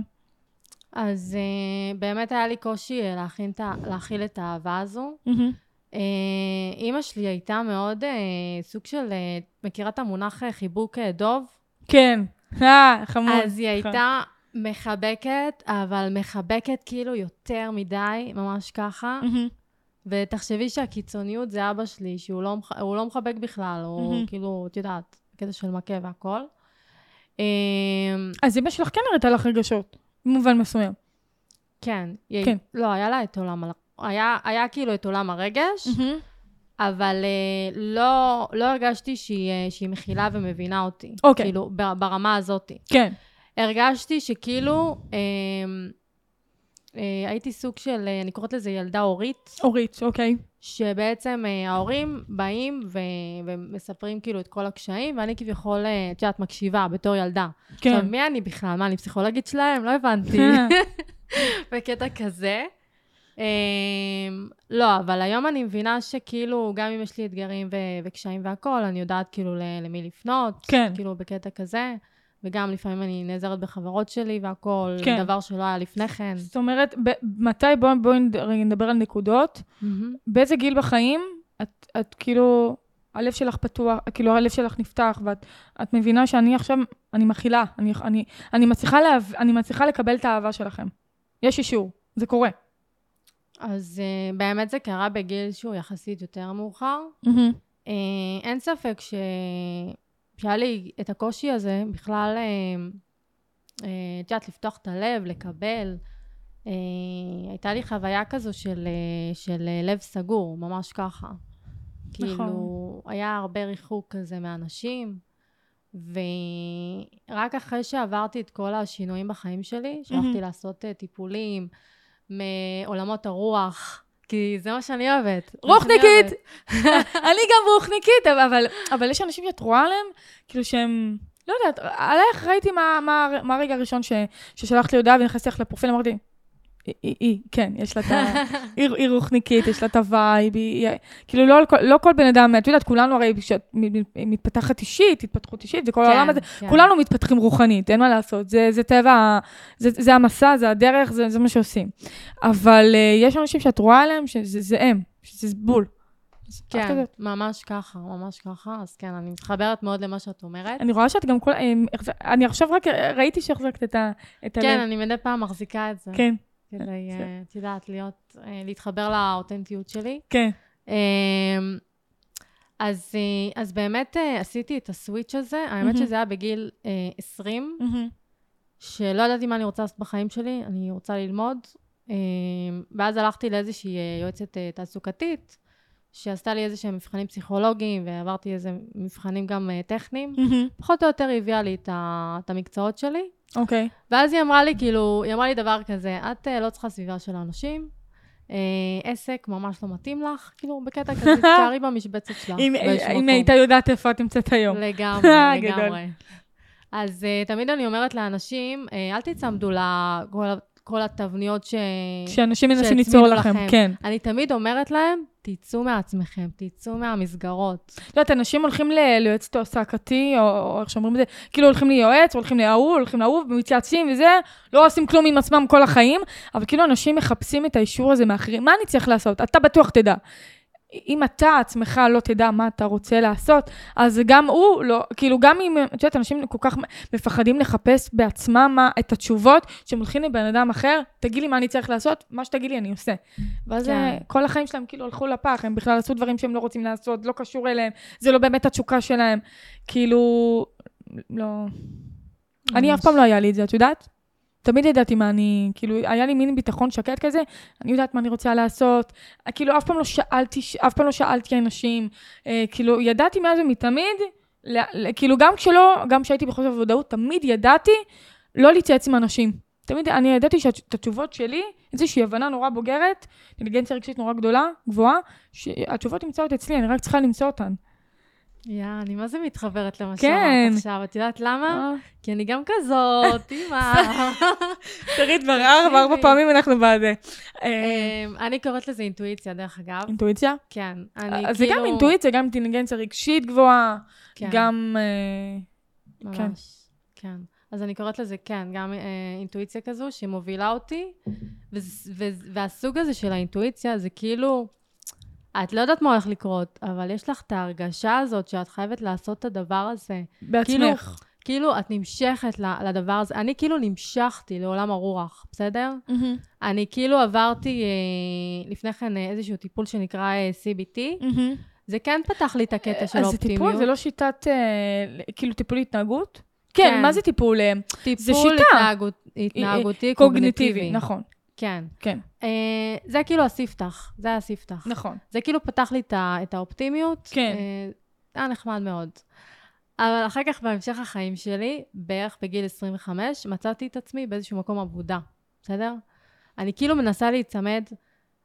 אז uh, באמת היה לי קושי להכין את להכיל את האהבה הזו. Uh, אימא שלי הייתה מאוד uh, סוג של, uh, מכירה את המונח חיבוק דוב? כן, אה, חמוד. אז היא נכון. הייתה מחבקת, אבל מחבקת כאילו יותר מדי, ממש ככה. ותחשבי שהקיצוניות זה אבא שלי, שהוא לא, מח... הוא לא מחבק בכלל, הוא. כאילו, את יודעת, קטע של מכה והכל. Um, אז אמא שלך כן הראתה לך רגשות, במובן מסוים. כן, היא... כן. לא, היה לה את עולם, היה, היה כאילו את עולם הרגש, אבל uh, לא, לא הרגשתי שהיא, אה, שהיא מכילה ומבינה אותי. אוקיי. כאילו, ב- ברמה הזאת. כן. הרגשתי שכאילו, אה, אה, הייתי סוג של, אה, אני קוראת לזה ילדה הורית, אורית, אוקיי. שבעצם אה, ההורים באים ו- ומספרים כאילו את כל הקשיים, ואני כביכול, את יודעת, מקשיבה בתור ילדה. כן. עכשיו, מי אני בכלל? מה, אני פסיכולוגית שלהם? לא הבנתי. בקטע כזה. Um, לא, אבל היום אני מבינה שכאילו, גם אם יש לי אתגרים וקשיים והכול, אני יודעת כאילו למי לפנות. כן. כאילו, בקטע כזה. וגם לפעמים אני נעזרת בחברות שלי והכול, כן. דבר שלא היה לפני כן. זאת אומרת, ב- מתי, בואי בוא נדבר על נקודות. באיזה גיל בחיים את, את כאילו, הלב שלך פתוח, כאילו הלב שלך נפתח, ואת את מבינה שאני עכשיו, אני מכילה, אני, אני, אני, מצליחה להב, אני מצליחה לקבל את האהבה שלכם. יש אישור, זה קורה. אז uh, באמת זה קרה בגיל שהוא יחסית יותר מאוחר. Mm-hmm. Uh, אין ספק ש... שהיה לי את הקושי הזה בכלל, את uh, uh, יודעת, לפתוח את הלב, לקבל. Uh, הייתה לי חוויה כזו של, של לב סגור, ממש ככה. נכון. כאילו, היה הרבה ריחוק כזה מאנשים, ורק אחרי שעברתי את כל השינויים בחיים שלי, שהלכתי mm-hmm. לעשות טיפולים מעולמות הרוח, כי זה מה שאני אוהבת. רוחניקית! אני גם רוחניקית, אבל, אבל יש אנשים שאת רואה עליהם, כאילו שהם, לא יודעת, עלייך ראיתי מה, מה, מה הרגע הראשון ש, ששלחת לי הודעה ונכנסתי לך לפרופיל, אמרתי, היא, היא, כן, יש לה את ה... היא רוחניקית, יש לה את ה vibe, היא... כאילו, לא, לא כל בן אדם, את יודעת, כולנו הרי, כשאת מתפתחת אישית, התפתחות אישית, זה כל כן, העולם הזה, כן. כולנו מתפתחים רוחנית, אין מה לעשות, זה, זה טבע, זה, זה המסע, זה הדרך, זה, זה מה שעושים. אבל uh, יש אנשים שאת רואה עליהם שזה זה הם, שזה בול. כן, ממש ככה, ממש ככה, אז כן, אני מתחברת מאוד למה שאת אומרת. אני רואה שאת גם כל... אה, אני עכשיו רק ראיתי שהחזקת את הלב. כן, אני מדי פעם מחזיקה את זה. כן. כדי, אה, את יודעת, להיות, אה, להתחבר לאותנטיות שלי. כן. אמ, אז, אה, אז באמת עשיתי את הסוויץ' הזה, האמת שזה היה בגיל 20, שלא ידעתי מה אני רוצה לעשות בחיים שלי, אני רוצה ללמוד. אמ, ואז הלכתי לאיזושהי יועצת תעסוקתית, שעשתה לי איזה שהם מבחנים פסיכולוגיים, ועברתי איזה מבחנים גם טכניים. פחות או יותר הביאה לי את המקצועות שלי. אוקיי. Okay. ואז היא אמרה לי, כאילו, היא אמרה לי דבר כזה, את uh, לא צריכה סביבה של האנשים, uh, עסק ממש לא מתאים לך, כאילו, בקטע כזה, תשארי במשבצת שלך. אם הייתה יודעת איפה את נמצאת היום. לגמרי, לגמרי. אז uh, תמיד אני אומרת לאנשים, uh, אל תצמדו לכל כל התבניות ש... שאנשים מנסים ליצור לכם, לכם, כן. אני תמיד אומרת להם, תצאו מעצמכם, תצאו מהמסגרות. את יודעת, אנשים הולכים ליועץ תעסקתי, או, איך שאומרים את זה, כאילו הולכים ליועץ, הולכים להוא, הולכים להוא, ומתייעצים וזה, לא עושים כלום עם עצמם כל החיים, אבל כאילו אנשים מחפשים את האישור הזה מאחרים. מה אני צריך לעשות? אתה בטוח תדע. אם אתה עצמך לא תדע מה אתה רוצה לעשות, אז גם הוא לא, כאילו גם אם, את יודעת, אנשים כל כך מפחדים לחפש בעצמם מה, את התשובות, שהם הולכים לבן אדם אחר, תגיד לי מה אני צריך לעשות, מה שתגיד לי אני עושה. ואז כן. אה, כל החיים שלהם כאילו הלכו לפח, הם בכלל עשו דברים שהם לא רוצים לעשות, לא קשור אליהם, זה לא באמת התשוקה שלהם. כאילו, לא... ממש. אני אף פעם לא היה לי את זה, את יודעת? תמיד ידעתי מה אני, כאילו, היה לי מין ביטחון שקט כזה, אני יודעת מה אני רוצה לעשות. כאילו, אף פעם לא שאלתי, אף פעם לא שאלתי אנשים. אה, כאילו, ידעתי מאז ומתמיד, כאילו, גם כשלא, גם כשהייתי בחוסר ודאות, תמיד ידעתי לא להתייעץ עם אנשים. תמיד, אני ידעתי שאת התשובות שלי, איזושהי הבנה נורא בוגרת, אינטליגנציה רגשית נורא גדולה, גבוהה, שהתשובות נמצאות אצלי, אני רק צריכה למצוא אותן. יא, אני מה זה מתחברת למה כן. שאמרת עכשיו. את יודעת למה? אה. כי אני גם כזאת, אימא. תראי, כבר ארבע, ארבע פעמים אנחנו בזה. אה, אמ, אני קוראת לזה אינטואיציה, דרך אגב. אינטואיציה? כן. אז זה גם כאילו- אינטואיציה, גם אינטליגנציה רגשית גבוהה, כן. גם... אה, כן. ממש, כן. אז אני קוראת לזה, כן, גם אינטואיציה כזו שמובילה אותי, והסוג הזה של האינטואיציה זה כאילו... את לא יודעת מה הולך לקרות, אבל יש לך את ההרגשה הזאת שאת חייבת לעשות את הדבר הזה. בעצמך. כאילו, כאילו את נמשכת לדבר הזה. אני כאילו נמשכתי לעולם הרוח, בסדר? Mm-hmm. אני כאילו עברתי אה, לפני כן אה, איזשהו טיפול שנקרא אה, CBT. Mm-hmm. זה כן פתח לי את הקטע של האופטימיות. אז זה טיפול, זה לא שיטת, אה, כאילו טיפול התנהגות? כן, כן, מה זה טיפול? אה, טיפול זה שיטה. התנהגות, התנהגותי, קוגניטיבי. קוגניטיבי, נכון. כן. כן. Uh, זה כאילו הספתח, זה היה הספתח. נכון. זה כאילו פתח לי את האופטימיות. כן. Uh, היה נחמד מאוד. אבל אחר כך, בהמשך החיים שלי, בערך בגיל 25, מצאתי את עצמי באיזשהו מקום עבודה, בסדר? אני כאילו מנסה להיצמד,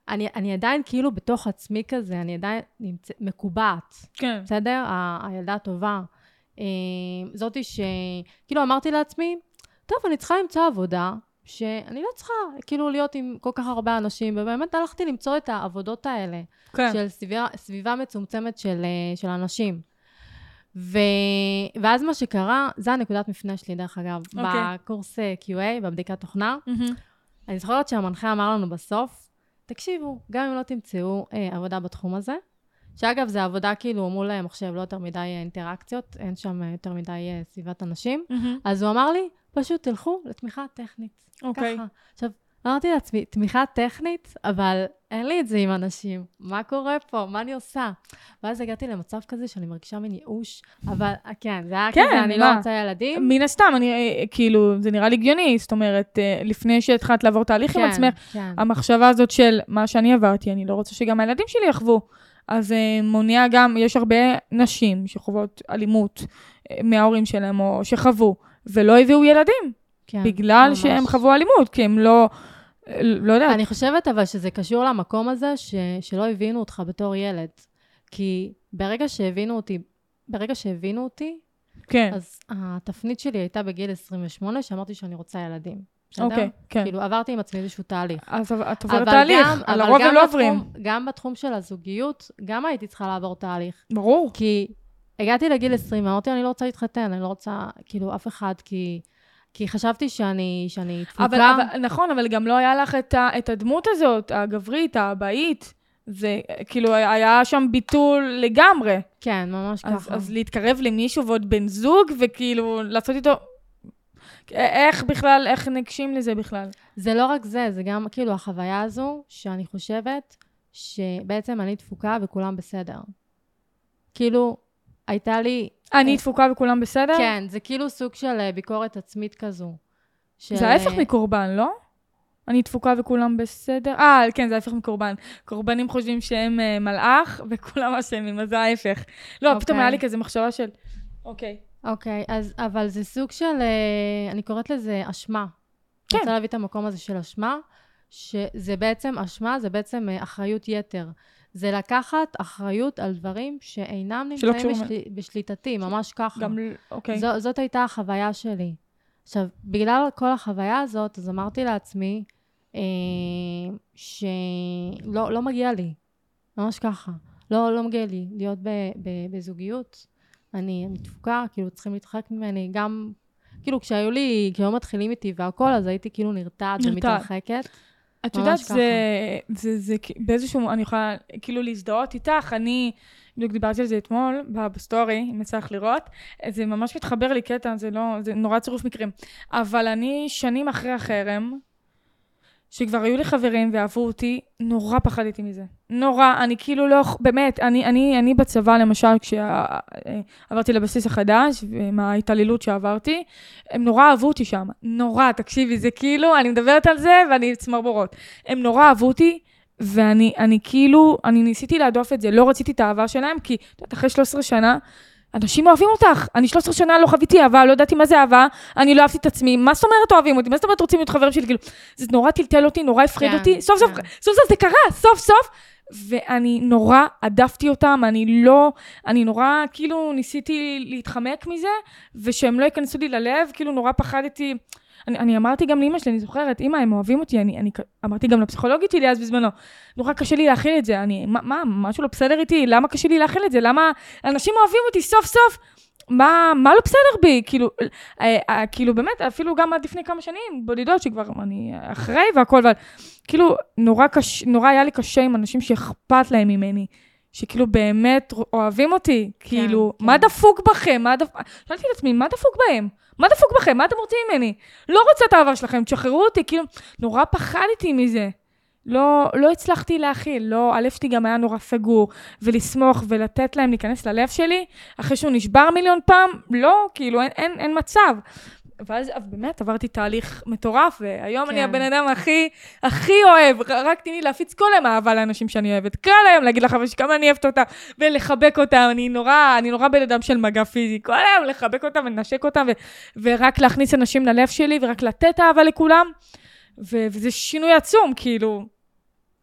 אני, אני עדיין כאילו בתוך עצמי כזה, אני עדיין נמצא, מקובעת. כן. בסדר? ה, הילדה הטובה. Uh, זאתי שכאילו אמרתי לעצמי, טוב, אני צריכה למצוא עבודה, שאני לא צריכה כאילו להיות עם כל כך הרבה אנשים, ובאמת הלכתי למצוא את העבודות האלה, כן. של סביבה, סביבה מצומצמת של, אה, של אנשים. ו... ואז מה שקרה, זה הנקודת מפנה שלי, דרך אגב, okay. אוקיי. בקורס אה, QA, בבדיקת תוכנה. Mm-hmm. אני זוכרת שהמנחה אמר לנו בסוף, תקשיבו, גם אם לא תמצאו אה, עבודה בתחום הזה, שאגב, זה עבודה כאילו מול אה, מחשב, לא יותר מדי אינטראקציות, אין שם יותר מדי סביבת אנשים. אז הוא אמר לי, פשוט תלכו לתמיכה טכנית. אוקיי. ככה. עכשיו, אמרתי לעצמי, תמיכה טכנית, אבל אין לי את זה עם אנשים. מה קורה פה? מה אני עושה? ואז הגעתי למצב כזה שאני מרגישה מין ייאוש, אבל כן, זה היה כן, כזה, אני מה? לא רוצה ילדים. מן הסתם, אני, אה, כאילו, זה נראה לי הגיוני, זאת אומרת, אה, לפני שהתחלת לעבור תהליך עם עצמך, כן. המחשבה הזאת של מה שאני עברתי, אני לא רוצה שגם הילדים שלי יחוו. אז אה, מונע גם, יש הרבה נשים שחוות אלימות אה, מההורים שלהם, או שחוו, ולא הביאו ילדים, כן, בגלל ממש. שהם חוו אלימות, כי הם לא, לא יודעת, אני חושבת אבל שזה קשור למקום הזה ש, שלא הבינו אותך בתור ילד. כי ברגע שהבינו אותי, ברגע שהבינו אותי, כן, אז התפנית שלי הייתה בגיל 28, שאמרתי שאני רוצה ילדים. בסדר? אוקיי, כן. כאילו, עברתי עם עצמי איזשהו תהליך. אז את עוברת תהליך, גם- על הרוב הם לא עוברים. גם בתחום של הזוגיות, גם הייתי צריכה לעבור תהליך. ברור. כי הגעתי לגיל 20, אמרתי, אני לא רוצה להתחתן, אני לא רוצה, כאילו, אף אחד, כי, כי חשבתי שאני, שאני דפוקה. אבל, אבל, נכון, אבל גם לא היה לך את, ה, את הדמות הזאת, הגברית, האבאית. זה כאילו היה שם ביטול לגמרי. כן, ממש אז, ככה. אז להתקרב למישהו ועוד בן זוג, וכאילו לעשות איתו... איך בכלל, איך ניגשים לזה בכלל? זה לא רק זה, זה גם כאילו החוויה הזו, שאני חושבת שבעצם אני דפוקה וכולם בסדר. כאילו, הייתה לי... אני דפוקה וכולם בסדר? כן, זה כאילו סוג של אה, ביקורת עצמית כזו. של, זה ההפך אה, מקורבן, לא? אני דפוקה וכולם בסדר? אה, כן, זה ההפך מקורבן. קורבנים חושבים שהם אה, מלאך, וכולם אשמים, אז זה ההפך. לא, פתאום אוקיי. היה לי כזה מחשבה של... אוקיי. אוקיי, אז, אבל זה סוג של, אה, אני קוראת לזה אשמה. כן. אני רוצה להביא את המקום הזה של אשמה, שזה בעצם, אשמה זה בעצם אה, אחריות יתר. זה לקחת אחריות על דברים שאינם נמצאים בשל... בשליטתי, ממש ככה. גם... אוקיי. זו, זאת הייתה החוויה שלי. עכשיו, בגלל כל החוויה הזאת, אז אמרתי לעצמי אה, שלא לא מגיע לי, ממש ככה. לא, לא מגיע לי להיות ב, ב, בזוגיות. אני, דפוקה, כאילו צריכים להתרחק ממני. גם, כאילו כשהיו לי, כשהיו מתחילים איתי והכל, אז הייתי כאילו נרתעת נרתעת. ומתרחקת. את יודעת. זה, זה, זה, כ- באיזשהו, אני יכולה כאילו להזדהות איתך, אני, בדיוק דיברתי על זה אתמול, בסטורי, אם יצא לך לראות, זה ממש מתחבר לי קטע, זה לא, זה נורא צירוף מקרים. אבל אני, שנים אחרי החרם, שכבר היו לי חברים ואהבו אותי, נורא פחדתי מזה. נורא, אני כאילו לא, באמת, אני, אני, אני בצבא, למשל, כשעברתי לבסיס החדש, עם ההתעללות שעברתי, הם נורא אהבו אותי שם. נורא, תקשיבי, זה כאילו, אני מדברת על זה ואני צמרמורות. הם נורא אהבו אותי, ואני אני כאילו, אני ניסיתי להדוף את זה, לא רציתי את האהבה שלהם, כי את יודעת, אחרי 13 שנה, אנשים אוהבים אותך. אני 13 שנה לא חוויתי אהבה, לא ידעתי מה זה אהבה, אני לא אהבתי את עצמי, מה זאת אומרת אוהבים אותי? מה זאת אומרת רוצים להיות חברים שלי? כאילו, זה נורא טלטל אותי, נורא הפחיד כן, אותי. סוף סוף, כן. סוף סוף זה קרה, סוף סוף. ואני נורא הדפתי אותם, אני לא, אני נורא כאילו ניסיתי להתחמק מזה, ושהם לא ייכנסו לי ללב, כאילו נורא פחדתי. אני, אני אמרתי גם לאמא שלי, אני זוכרת, אמא, הם אוהבים אותי, אני, אני אמרתי גם לפסיכולוגית שלי אז בזמנו, נורא קשה לי להכיל את זה, אני, מה, מה, משהו לא בסדר איתי? למה קשה לי להכיל את זה? למה אנשים אוהבים אותי סוף סוף? מה, מה לא בסדר בי? כאילו, אה, אה, כאילו באמת, אפילו גם עד לפני כמה שנים, בודדות, שכבר אני אחרי והכל, אבל כאילו, נורא, קש, נורא היה לי קשה עם אנשים שאכפת להם ממני. שכאילו באמת אוהבים אותי, כאילו, כן. מה דפוק בכם? מה דפוק... שאלתי את עצמי, מה דפוק בהם? מה דפוק בכם? מה אתם רוצים ממני? לא רוצה את האהבה שלכם, תשחררו אותי, כאילו, נורא פחדתי מזה. לא, לא הצלחתי להכיל, לא, הלב שלי גם היה נורא סגור, ולסמוך ולתת להם להיכנס ללב שלי, אחרי שהוא נשבר מיליון פעם, לא, כאילו, אין, אין, אין מצב. ואז אז באמת עברתי תהליך מטורף, והיום כן. אני הבן אדם הכי, הכי אוהב, רק תני לי להפיץ כל היום אהבה לאנשים שאני אוהבת. כל היום להגיד שלי כמה אני אוהבת אותם, ולחבק אותם, אני נורא, אני נורא בן אדם של מגע פיזי. כל היום לחבק אותם ולנשק אותם, ו, ורק להכניס אנשים ללב שלי, ורק לתת אהבה לכולם. ו- וזה שינוי עצום, כאילו.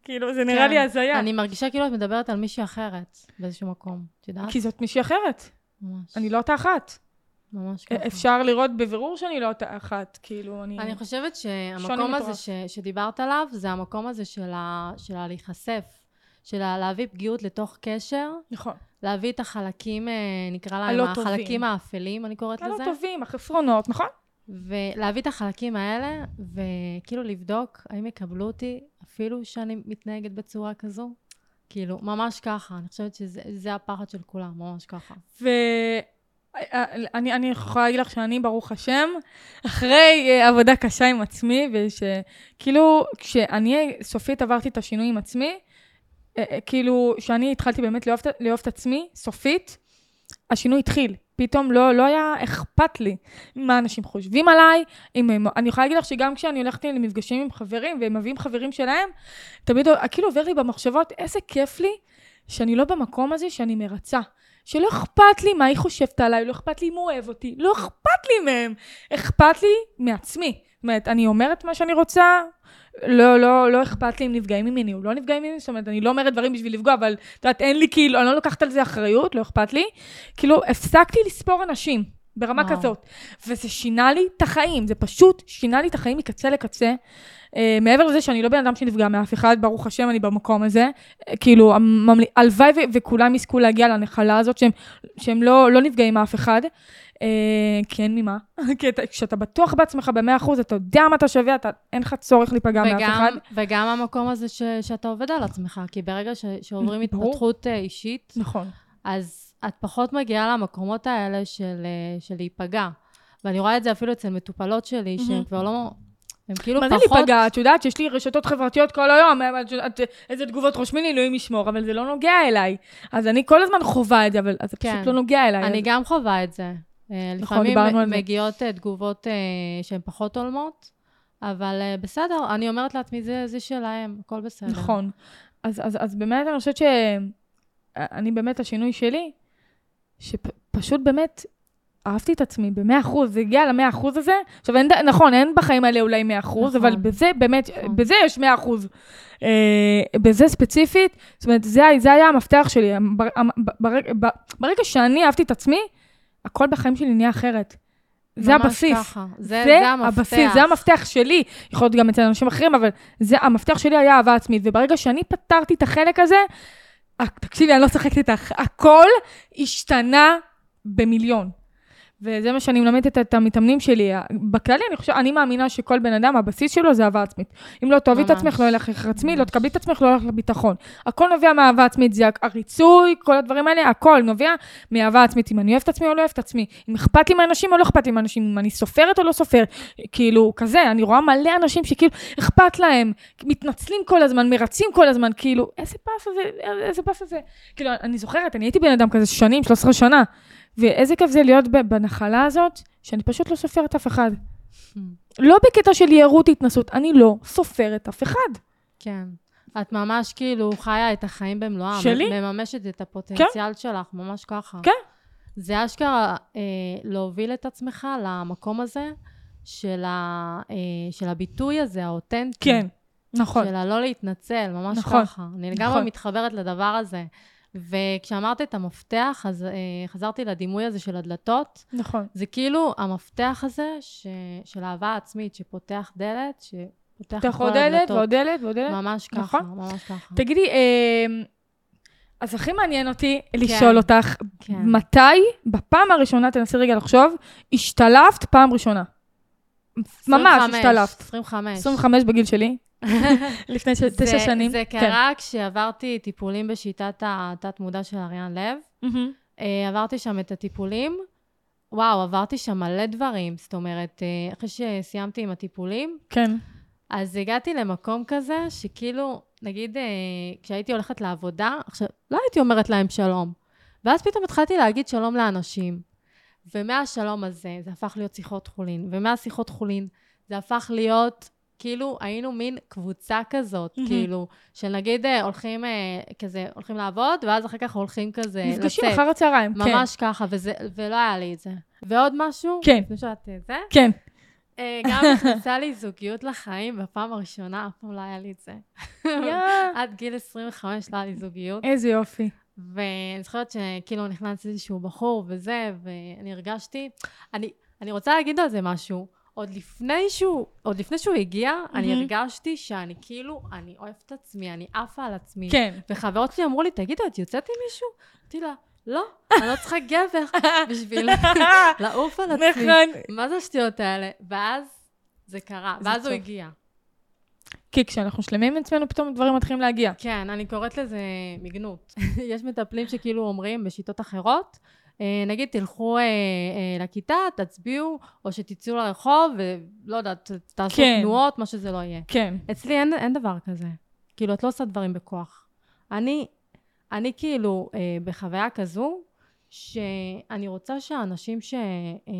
כאילו, זה נראה כן. לי הזיה. אני מרגישה כאילו את מדברת על מישהי אחרת באיזשהו מקום, את יודעת? כי זאת מישהי אחרת. ממש. אני לא אותה אחת. ממש ככה. אפשר לראות בבירור שאני לא אותה אחת, כאילו, אני... אני חושבת שהמקום הזה. ש, שדיברת עליו, זה המקום הזה של, ה, של הלהיחשף, של ה- להביא פגיעות לתוך קשר, נכון. להביא את החלקים, אה, נקרא להם, הלא החלקים טובים. האפלים, אני קוראת הלא לזה, טובים, החסרונות, נכון? ולהביא את החלקים האלה, וכאילו לבדוק האם יקבלו אותי, אפילו שאני מתנהגת בצורה כזו. כאילו, ממש ככה. אני חושבת שזה זה הפחד של כולם, ממש ככה. ואני אני יכולה להגיד לך שאני, ברוך השם, אחרי אה, עבודה קשה עם עצמי, ושכאילו, כשאני סופית עברתי את השינוי עם עצמי, אה, אה, כאילו, כשאני התחלתי באמת לאהוב, לאהוב את עצמי, סופית, השינוי התחיל. פתאום לא, לא היה אכפת לי מה אנשים חושבים עליי. אם הם, אני יכולה להגיד לך שגם כשאני הולכת למפגשים עם חברים, והם מביאים חברים שלהם, תמיד כאילו עובר לי במחשבות, איזה כיף לי שאני לא במקום הזה שאני מרצה. שלא אכפת לי מה היא חושבת עליי, לא אכפת לי אם הוא אוהב אותי, לא אכפת לי מהם. אכפת לי מעצמי. זאת אומרת, אני אומרת מה שאני רוצה, לא, לא, לא אכפת לי אם נפגעים ממני או לא נפגעים ממני, זאת אומרת, אני לא אומרת דברים בשביל לפגוע, אבל את יודעת, אין לי כאילו, אני לא לוקחת על זה אחריות, לא אכפת לי. כאילו, הפסקתי לספור אנשים ברמה וואו. כזאת, וזה שינה לי את החיים, זה פשוט שינה לי את החיים מקצה לקצה. Uh, מעבר לזה שאני לא בן אדם שנפגע מאף אחד, ברוך השם, אני במקום הזה. Uh, כאילו. הלוואי ו- וכולם יזכו להגיע לנחלה הזאת, שהם, שהם לא, לא נפגעים מאף אחד. Uh, כי אין ממה. כי אתה- כשאתה בטוח בעצמך במאה אחוז, אתה יודע מה אתה שווה, אתה, אין לך צורך להיפגע מאף וגם, אחד. וגם המקום הזה ש, שאתה עובד על עצמך, כי ברגע ש, שעוברים ברור. התפתחות אה, אישית, נכון. אז את פחות מגיעה למקומות האלה של, אה, של להיפגע. ואני רואה את זה אפילו אצל מטופלות שלי, שהן מהמם. כבר לא... הן כאילו מה זה פחות... להיפגע? את יודעת שיש לי רשתות חברתיות כל היום, את יודעת, איזה תגובות רושמים לי, אלוהים ישמור, אבל זה לא נוגע אליי. אז אני כל הזמן חווה את זה, אבל זה כן. פשוט לא נוגע אליי. אני אז- גם חווה את זה. אה, נכון, לפעמים דיברנו על זה. מגיעות אה, תגובות אה, שהן פחות הולמות, אבל אה, בסדר, אני אומרת לעצמי, זה, זה שלהם, הכל בסדר. נכון. אז, אז, אז באמת אני חושבת ש... אני באמת, השינוי שלי, שפשוט באמת אהבתי את עצמי במאה אחוז, זה הגיע למאה אחוז הזה. עכשיו, אין, נכון, אין בחיים האלה אולי מאה אחוז, נכון. אבל בזה באמת, נכון. בזה יש מאה אחוז. אה, בזה ספציפית, זאת אומרת, זה, זה היה המפתח שלי. בר, ברגע, ברגע שאני אהבתי את עצמי, הכל בחיים שלי נהיה אחרת. זה ממש הבסיס. ככה. זה, זה, זה המפתח. הבסיס, זה המפתח שלי. יכול להיות גם אצל אנשים אחרים, אבל זה, המפתח שלי היה אהבה עצמית. וברגע שאני פתרתי את החלק הזה, תקשיבי, אני לא צוחקת איתך, הכל השתנה במיליון. וזה מה שאני מלמדת את, המתאמנים שלי. בכללי, אני חושבת, אני מאמינה שכל בן אדם, הבסיס שלו זה אהבה עצמית. אם לא תאהבי את. עצמך, לא ילך לך עצמי, לא. תקבלי את עצמך, לא ילך לך ביטחון. הכל נובע מאהבה עצמית, זה הריצוי, כל הדברים האלה, הכל נובע מאהבה עצמית. אם אני אוהבת עצמי או לא אוהבת עצמי. אם אכפת לי מאנשים או לא אכפת לי מאנשים, אם אני סופרת או לא סופר. כאילו, כזה, אני רואה מלא אנשים שכאילו אכפת להם, מתנצלים כל הזמן, מרצים כל הזמן, כאילו, איזה פס הזה, איזה פס הזה. כאילו, אני זוכרת, אני הייתי בן אדם כזה שנים, 13 שנה, ואיזה כיף זה להיות בנחלה הזאת, שאני פשוט לא סופרת אף אחד. לא בקטע של יהירות התנסות, אני לא סופרת אף אחד. כן. את ממש כאילו חיה את החיים במלואם. שלי? מממשת את הפוטנציאל שלך, ממש ככה. כן. זה אשכרה אה, להוביל את עצמך למקום הזה של, ה, אה, של הביטוי הזה, האותנטי. כן, נכון. של הלא להתנצל, ממש נכון. ככה. אני לגמרי נכון. מתחברת לדבר הזה. וכשאמרת את המפתח, אז אה, חזרתי לדימוי הזה של הדלתות. נכון. זה כאילו המפתח הזה ש... של אהבה עצמית, שפותח דלת, שפותח כל עוד דלת. ועוד דלת ועוד דלת. ממש ככה, נכון. ממש ככה. תגידי, אה, אז הכי מעניין אותי לשאול אותך, כן. מתי, בפעם הראשונה, תנסי רגע לחשוב, השתלבת פעם ראשונה? ממש 25, השתלבת. 25. 25 בגיל שלי, לפני ש- זה- תשע שנים. זה כן. קרה כשעברתי טיפולים בשיטת התת-מודע של אריאן לב. אה, עברתי שם את הטיפולים. וואו, עברתי שם מלא דברים. זאת אומרת, אה, אחרי שסיימתי עם הטיפולים, כן. אז הגעתי למקום כזה, שכאילו, נגיד, אה, כשהייתי הולכת לעבודה, עכשיו, לא הייתי אומרת להם שלום. ואז פתאום התחלתי להגיד שלום לאנשים. ומהשלום הזה, זה הפך להיות שיחות חולין. ומהשיחות חולין, זה הפך להיות, כאילו, היינו מין קבוצה כזאת, מהמם. כאילו, של נגיד אה, הולכים אה, כזה, הולכים לעבוד, ואז אחר כך הולכים כזה לצאת. נפגשים אחר הצהריים, כן. ממש ככה, וזה, ולא היה לי את זה. ועוד משהו? כן. לפני שאת אה, זה? כן. גם נכנסה לי זוגיות לחיים בפעם הראשונה, אף פעם לא היה לי את זה. עד גיל 25 לא היה לי זוגיות. איזה יופי. ואני זוכרת שכאילו נכנס איזשהו בחור וזה, ואני הרגשתי... אני, אני רוצה להגיד על זה משהו. עוד לפני שהוא, עוד לפני שהוא הגיע, אני מהמם. הרגשתי שאני כאילו, אני אוהבת את עצמי, אני עפה על עצמי. כן. וחברות שלי אמרו לי, תגידו, את יוצאת עם מישהו? אמרתי לה, לא, אני לא צריכה גבר בשביל לעוף על עצמי. נכון. מה זה השטויות האלה? ואז זה קרה, ואז הוא. הגיע. כי כשאנחנו שלמים עם עצמנו, פתאום דברים מתחילים להגיע. כן, אני קוראת לזה מיגנות. יש מטפלים שכאילו אומרים בשיטות אחרות, אה, נגיד תלכו אה, אה, לכיתה, תצביעו, או שתצאו לרחוב, ולא יודעת, תעשו כן. תנועות, מה שזה לא יהיה. כן. אצלי אין, אין דבר כזה. כאילו, את לא עושה דברים בכוח. אני, אני כאילו אה, בחוויה כזו, שאני רוצה שהאנשים ש, אה,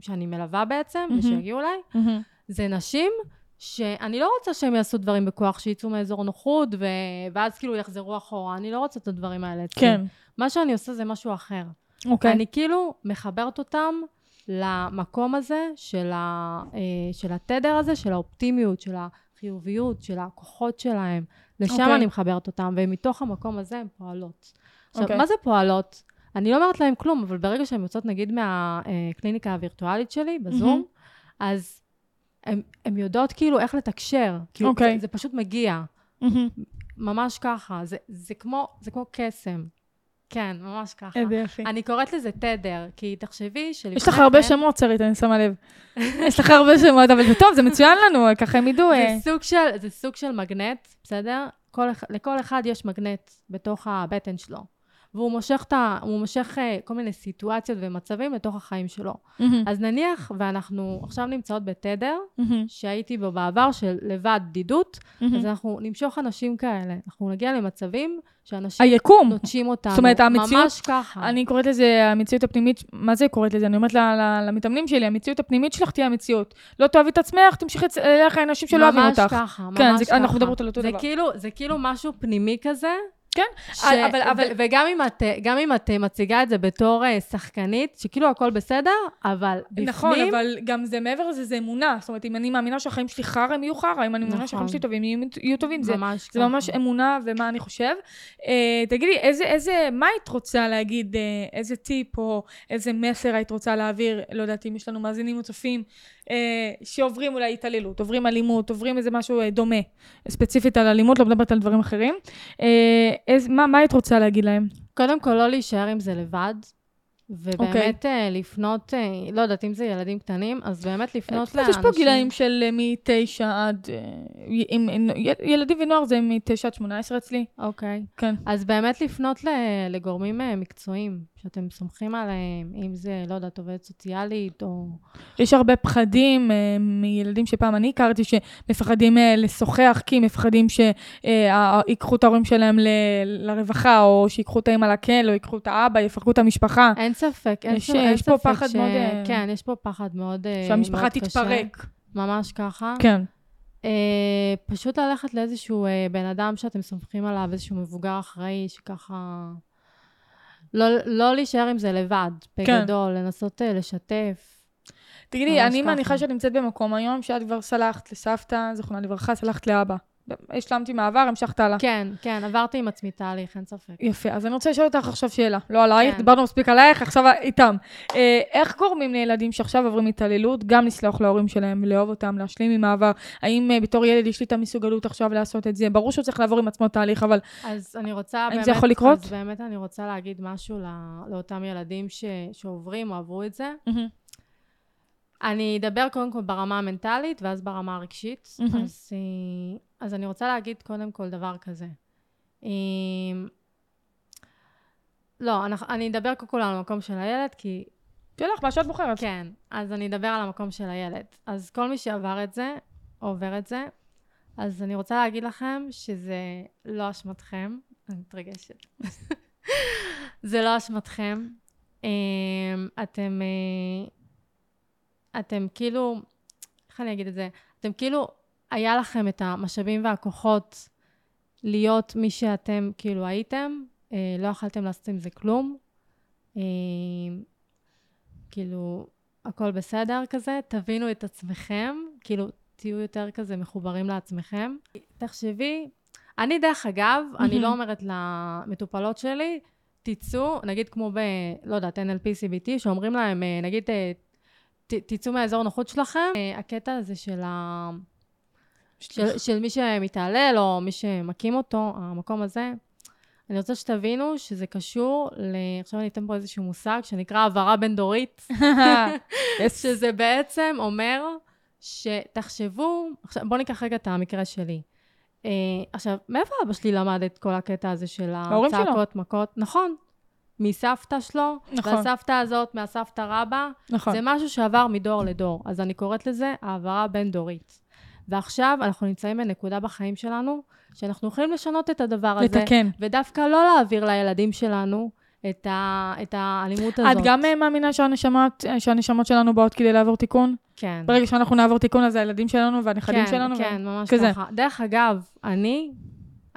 שאני מלווה בעצם, מהמם. ושיגיעו אליי, מהמם. זה נשים שאני לא רוצה שהם יעשו דברים בכוח, שיצאו מאזור נוחות, ו... ואז כאילו יחזרו אחורה. אני לא רוצה את הדברים האלה אצלי. כן. מה שאני עושה זה משהו אחר. אוקיי. אני כאילו מחברת אותם למקום הזה של, ה, אה, של התדר הזה, של האופטימיות, של החיוביות, של הכוחות שלהם. לשם אוקיי. אני מחברת אותם, ומתוך המקום הזה הן פועלות. עכשיו, אוקיי. מה זה פועלות? אני לא אומרת להם כלום, אבל ברגע שהן יוצאות נגיד מהקליניקה הווירטואלית שלי, בזום, מהמם. אז הן יודעות כאילו איך לתקשר. כאילו, אוקיי. זה, זה פשוט מגיע, מהמם. ממש ככה. זה, זה, כמו, זה כמו קסם. כן, ממש ככה. איזה יופי. אני קוראת לזה תדר, כי תחשבי שלפני יש לך הרבה שמות, שרית, אני שמה לב. יש לך הרבה שמות, אבל זה טוב, זה מצוין לנו, ככה הם ידעו. אה, זה סוג של, זה סוג של מגנט, בסדר? כל, לכל אחד יש מגנט בתוך הבטן שלו. והוא מושך, ה, הוא מושך אה, כל מיני סיטואציות ומצבים לתוך החיים שלו. מהמם. אז נניח, ואנחנו עכשיו נמצאות בתדר, מהמם. שהייתי בו בעבר של לבד בדידות, מהמם. אז אנחנו נמשוך אנשים כאלה. אנחנו נגיע למצבים שאנשים היקום. נוטשים אותנו. זאת אומרת, המציאות- ממש ככה. אני קוראת לזה המציאות הפנימית, מה זה קוראת לזה? אני אומרת ל- ל- למתאמנים שלי, המציאות הפנימית שלך תהיה המציאות. לא תאהבי את עצמך, תמשיכי אליך אנשים שלא אוהבים אותך. ממש ככה, ממש כן, ככה. זה- אנחנו מדברות על אותו זה דבר. כאילו, זה כאילו משהו פנימי כזה. כן, ש... אבל- אבל- ו- וגם אם, את, גם אם את מציגה את זה בתור אה, שחקנית, שכאילו הכל בסדר, אבל בפנים... נכון, אבל גם זה מעבר לזה, זה אמונה. זאת אומרת, אם אני מאמינה שהחיים שלי חרא, הם יהיו חרא. אם אני מאמינה נכון. שהחיים שלי טובים, יהיו- יהיו טובים. זה ממש זה. ממש אמונה ומה אני חושב. אה, תגידי, איזה, איזה, מה היית רוצה להגיד, אה, איזה טיפ או איזה מסר היית רוצה להעביר, לא יודעת אם יש לנו מאזינים או צופים, שעוברים אולי התעללות, עוברים אלימות, עוברים איזה משהו אה, דומה, ספציפית על אלימות, לא מדברת על דברים אחרים. אה, איז, מה, מה היית רוצה להגיד להם? קודם כל, לא להישאר עם זה לבד. ובאמת אה, לפנות, אה, לא יודעת, אם זה ילדים קטנים, אז באמת לפנות לאנשים... יש פה גילאים של אה, מתשע עד... עם, ילדים ונוער זה מתשע עד שמונה עשרה אצלי. אוקיי. כן. אז באמת לפנות לגורמים מקצועיים, שאתם סומכים עליהם, אם זה, לא יודעת, עובדת סוציאלית, או... יש הרבה פחדים מילדים שפעם אני הכרתי, שמפחדים לשוחח, כי מפחדים שיקחו את ההורים שלהם לרווחה, או שיקחו את האמא לכלא, או ייקחו את האבא, יפרקו את המשפחה, אין ספק, אין, יש- ספק, אין יש פה פחד ש... מאוד, אה, כן, יש פה פחד מאוד, אה, שהמשפחה מאוד קשה. תתפרק. ממש ככה. כן. אה, פשוט ללכת לאיזשהו אה, בן אדם שאתם סומכים עליו, איזשהו מבוגר אחראי, שככה... לא, לא להישאר עם זה לבד, כן. בגדול, לנסות אה, לשתף. תגידי, אני. מניחה שאת נמצאת במקום היום, שאת כבר סלחת לסבתא, זכרונה לברכה, סלחת לאבא. השלמתי מעבר, המשכת הלאה. כן, כן, עברתי עם עצמי תהליך, אין ספק. יפה, אז אני רוצה לשאול אותך עכשיו שאלה. לא עלייך, כן. דיברנו מספיק עלייך, עכשיו איתם. אה, איך גורמים לילדים שעכשיו עוברים התעללות, גם לסלוח להורים שלהם, לאהוב אותם, להשלים עם העבר? האם אה, בתור ילד יש לי את המסוגלות עכשיו לעשות את זה? ברור שהוא צריך לעבור עם עצמו תהליך, אבל אז אני רוצה האם באמת... זה יכול לקרות? אז באמת אני רוצה להגיד משהו לא, לאותם ילדים ש, שעוברים או עברו את זה. אני אדבר קודם כל ברמה המנטלית, ואז ברמה הרגשית. מהמם. אז, אה, אז אני רוצה להגיד קודם כל דבר כזה. אה, לא, אנחנו, אני אדבר קודם כל על המקום של הילד, כי... שלך, מה שאת בוחרת. כן, אז אני אדבר על המקום של הילד. אז כל מי שעבר את זה, או עובר את זה, אז אני רוצה להגיד לכם שזה לא אשמתכם. אני מתרגשת. זה לא אשמתכם. אה, אתם, אתם כאילו, איך אני אגיד את זה? אתם כאילו, היה לכם את המשאבים והכוחות להיות מי שאתם כאילו הייתם, אה, לא יכלתם לעשות עם זה כלום. אה, כאילו, הכל בסדר כזה, תבינו את עצמכם, כאילו, תהיו יותר כזה מחוברים לעצמכם. תחשבי, אני דרך אגב, אני לא אומרת למטופלות שלי, תצאו, נגיד כמו ב, לא יודעת, NLP CBT, שאומרים להם, אה, נגיד, אה, תצאו מהאזור נוחות שלכם, אה, הקטע הזה של, ה... של, של מי שמתעלל או מי שמקים אותו, המקום הזה, אני רוצה שתבינו שזה קשור ל... עכשיו אני אתן פה איזשהו מושג שנקרא העברה בין-דורית, שזה בעצם אומר שתחשבו, עכשיו בואו ניקח רגע את המקרה שלי. אה, עכשיו, מאיפה אבא שלי למד את כל הקטע הזה של. הצעקות, מכות? נכון. מסבתא שלו, נכון. והסבתא הזאת, מהסבתא רבא, נכון. זה משהו שעבר מדור לדור. אז אני קוראת לזה העברה בין-דורית. ועכשיו אנחנו נמצאים בנקודה בחיים שלנו, שאנחנו יכולים לשנות את הדבר הזה. לתקן. ודווקא לא להעביר לילדים שלנו את, ה, את האלימות הזאת. את גם אה, מאמינה שהנשמות, שהנשמות שלנו באות כדי לעבור תיקון? כן. ברגע שאנחנו נעבור תיקון, אז הילדים שלנו והנכדים כן, שלנו? ו- כן, ממש כזה. ככה. דרך אגב, אני,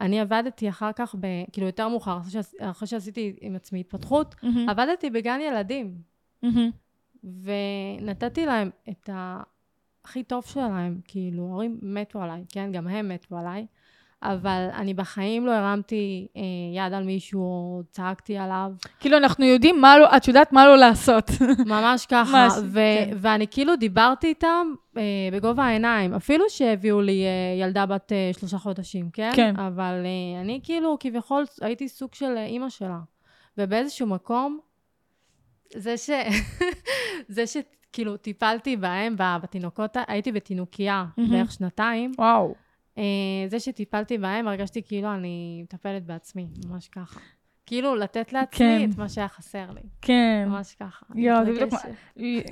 אני עבדתי אחר כך, ב, כאילו יותר מאוחר, אחרי, שעש, אחרי שעשיתי עם עצמי התפתחות, מהמם. עבדתי בגן ילדים, מהמם. ונתתי להם את הכי טוב שלהם, כאילו, ההורים מתו עליי, כן? גם הם מתו עליי, אבל אני בחיים לא הרמתי אה, יד על מישהו, או צעקתי עליו, כאילו, אנחנו יודעים מה לא, את יודעת מה לא לעשות. ממש ככה. ממש, ו- כן. ואני כאילו דיברתי איתם אה, בגובה העיניים, אפילו שהביאו לי אה, ילדה בת אה, שלושה חודשים, כן? כן. אבל אה, אני כאילו כביכול הייתי סוג של אה, אימא שלה. ובאיזשהו מקום, זה ש... זה שכאילו טיפלתי בהם, בתינוקות, הייתי בתינוקייה מהמם. בערך שנתיים, וואו. אה, זה שטיפלתי בהם, הרגשתי כאילו אני מטפלת בעצמי, ממש ככה. כאילו לתת לעצמי כן. את מה שהיה חסר לי, כן. ממש ככה. יואו, זה בדיוק מה-.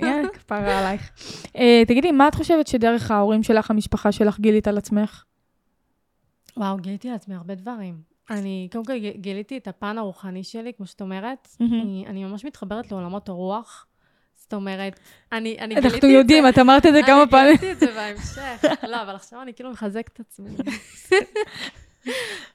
יאללה, כפרה עלייך. אה, תגידי, מה את חושבת שדרך ההורים שלך, המשפחה שלך, גילית על עצמך? וואו, גיליתי לעצמי הרבה דברים. אני, קודם כל גיליתי את הפן הרוחני שלי, כמו שאת אומרת. מהמם. אני, אני ממש מתחברת לעולמות הרוח. זאת אומרת, אני, אני גיליתי את זה. אנחנו יודעים, את אמרת את זה כמה פעמים. אני גיליתי את זה בהמשך. לא, אבל עכשיו אני כאילו מחזקת את עצמי.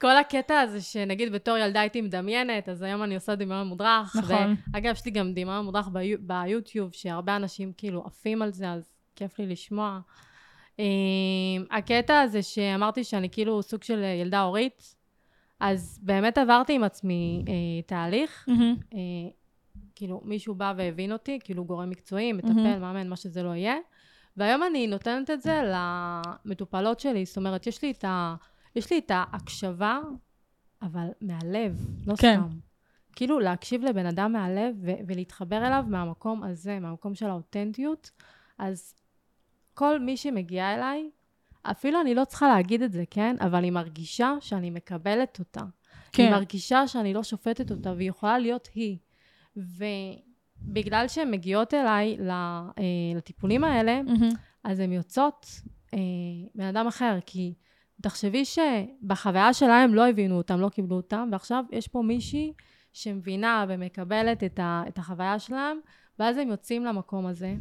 כל הקטע הזה שנגיד בתור ילדה הייתי מדמיינת, אז היום אני עושה דמיון מודרך. נכון. אגב, יש לי גם דמיון מודרך ביו- ביוטיוב, שהרבה אנשים כאילו עפים על זה, אז כיף לי לשמוע. Um, הקטע הזה שאמרתי שאני כאילו סוג של ילדה הורית, אז באמת עברתי עם עצמי uh, תהליך. אה, כאילו, מישהו בא והבין אותי, כאילו גורם מקצועי, מטפל. מאמן, מה שזה לא יהיה. והיום אני נותנת את זה למטופלות שלי. זאת אומרת, יש לי את, ה... יש לי את ההקשבה, אבל מהלב, לא כן. סתם. כאילו, להקשיב לבן אדם מהלב ו- ולהתחבר אליו מהמקום הזה, מהמקום של האותנטיות. אז כל מי שמגיע אליי, אפילו אני לא צריכה להגיד את זה, כן? אבל היא מרגישה שאני מקבלת אותה. כן. היא מרגישה שאני לא שופטת אותה, והיא יכולה להיות היא. ובגלל שהן מגיעות אליי אה, לטיפולים האלה, מהמם. אז הן יוצאות אה, בן אדם אחר, כי תחשבי שבחוויה שלהם לא הבינו אותם, לא קיבלו אותם, ועכשיו יש פה מישהי שמבינה ומקבלת את, ה, את החוויה שלהם, ואז הם יוצאים למקום הזה,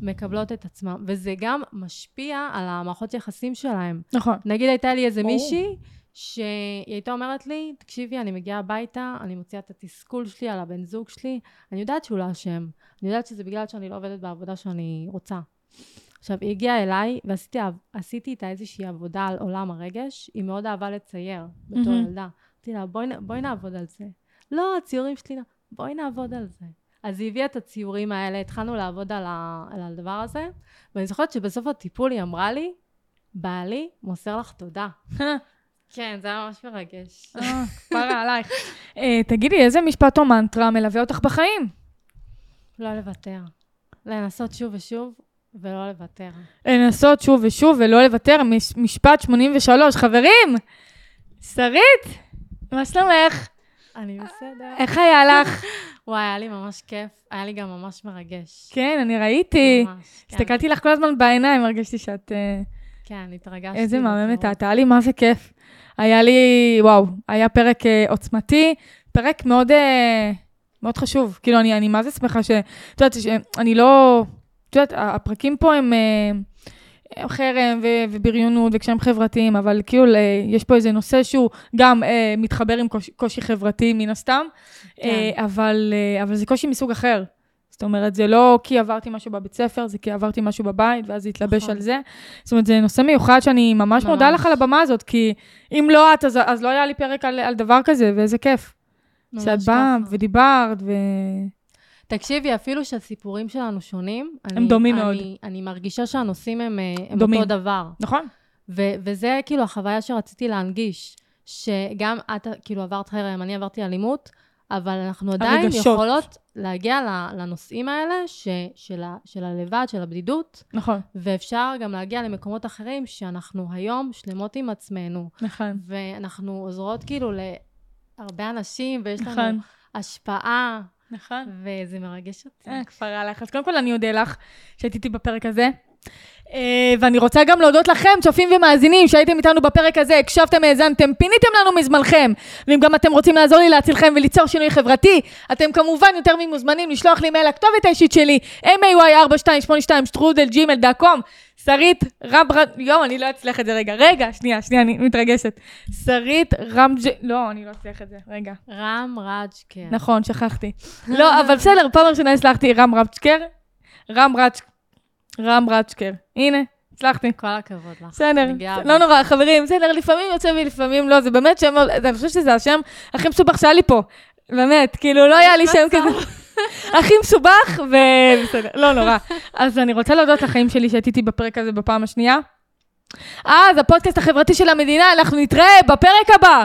מקבלות את עצמם, וזה גם משפיע על המערכות יחסים שלהם. נכון. נגיד הייתה לי איזה ברור. מישהי, שהיא הייתה אומרת לי, תקשיבי, אני מגיעה הביתה, אני מוציאה את התסכול שלי על הבן זוג שלי, אני יודעת שהוא לא אשם, אני יודעת שזה בגלל שאני לא עובדת בעבודה שאני רוצה. עכשיו, היא הגיעה אליי, ועשיתי עשיתי איתה איזושהי עבודה על עולם הרגש, היא מאוד אהבה לצייר בתור. ילדה. אמרתי לה, בואי, בואי נעבוד על זה. לא, הציורים שלי, לא. בואי נעבוד על זה. אז היא הביאה את הציורים האלה, התחלנו לעבוד על, ה, על הדבר הזה, ואני זוכרת שבסוף הטיפול היא אמרה לי, בעלי מוסר לך תודה. כן, זה היה ממש מרגש. אה, כפרה עלייך. אה, תגידי, איזה משפט או מנטרה מלווה אותך בחיים? לא לוותר. לנסות שוב ושוב, ולא לוותר. לנסות שוב ושוב ולא לוותר. מש- משפט 83. חברים, שרית, מה שלומך? אני בסדר. איך היה לך? וואי, היה לי ממש כיף. היה לי גם ממש מרגש. כן, אני ראיתי. ממש, כן. הסתכלתי לך כל הזמן בעיניים, הרגשתי שאת... אה, כן, התרגשתי. איזה מהממת. את, היה לי מה זה כיף. היה לי, וואו, היה פרק אה, עוצמתי, פרק מאוד, אה, מאוד חשוב. כאילו, אני, אני מה זה שמחה ש... את יודעת, אני לא... את יודעת, הפרקים פה הם, אה, חרם ו- ובריונות וקשיים חברתיים, אבל כאילו, יש פה איזה נושא שהוא גם אה, מתחבר עם קושי, קושי חברתי, מן הסתם, כן. אה, אבל, אה, אבל זה קושי מסוג אחר. זאת אומרת, זה לא כי עברתי משהו בבית ספר, זה כי עברתי משהו בבית, ואז זה התלבש נכון. על זה. זאת אומרת, זה נושא מיוחד שאני ממש מודה ממש. לך על הבמה הזאת, כי אם לא את, אז, אז לא היה לי פרק על, על דבר כזה, ואיזה כיף. שאת באה. ודיברת, ו... תקשיבי, אפילו שהסיפורים שלנו שונים, הם אני- דומים אני- מאוד. אני מרגישה שהנושאים הם, אה, הם דומים. אותו דבר. נכון? ו- וזה כאילו החוויה שרציתי להנגיש, שגם את כאילו עברת חרם, אני עברתי אלימות, אבל אנחנו עדיין הרגשות. יכולות להגיע לנושאים האלה ש, של, ה, של הלבד, של הבדידות, נכון, ואפשר גם להגיע למקומות אחרים שאנחנו היום שלמות עם עצמנו, נכון. ואנחנו עוזרות כאילו להרבה אנשים, ויש לנו נכון. השפעה, נכון. וזה מרגש אותי. אה, כפרה עלייך. אז קודם כל אני אודה לך שהיית איתי בפרק הזה. אה, ואני רוצה גם להודות לכם, צופים ומאזינים, שהייתם איתנו בפרק הזה, הקשבתם, האזנתם, פיניתם לנו מזמנכם. ואם גם אתם רוצים לעזור לי להצילכם וליצור שינוי חברתי, אתם כמובן יותר ממוזמנים לשלוח לי מייל לכתובת האישית שלי, may4282 שטרודל ג'ימל דקום. שרית רב... יואו, אני לא אצליח את זה רגע. רגע, שנייה, שנייה, אני מתרגשת. שרית רמג'... לא, אני לא אצליח את זה. רגע. רם רג'קר. נכון, שכחתי. לא, אבל בסדר, פעם ראשונה הצלחתי, רם רצ'קר. רם רצ'... רם רצ'קר. הנה, הצלחתי. כל הכבוד לך. בסדר, לא. נורא, חברים, בסדר, לפעמים יוצא ולפעמים לא, זה באמת שם, אני חושבת שזה השם הכי מסובך שהיה לי פה. באמת, כאילו, לא היה לי שם כזה. הכי מסובך, ובסדר, לא נורא. אז אני רוצה להודות לחיים שלי שהייתי בפרק הזה בפעם השנייה. אז הפודקאסט החברתי של המדינה, אנחנו נתראה בפרק הבא.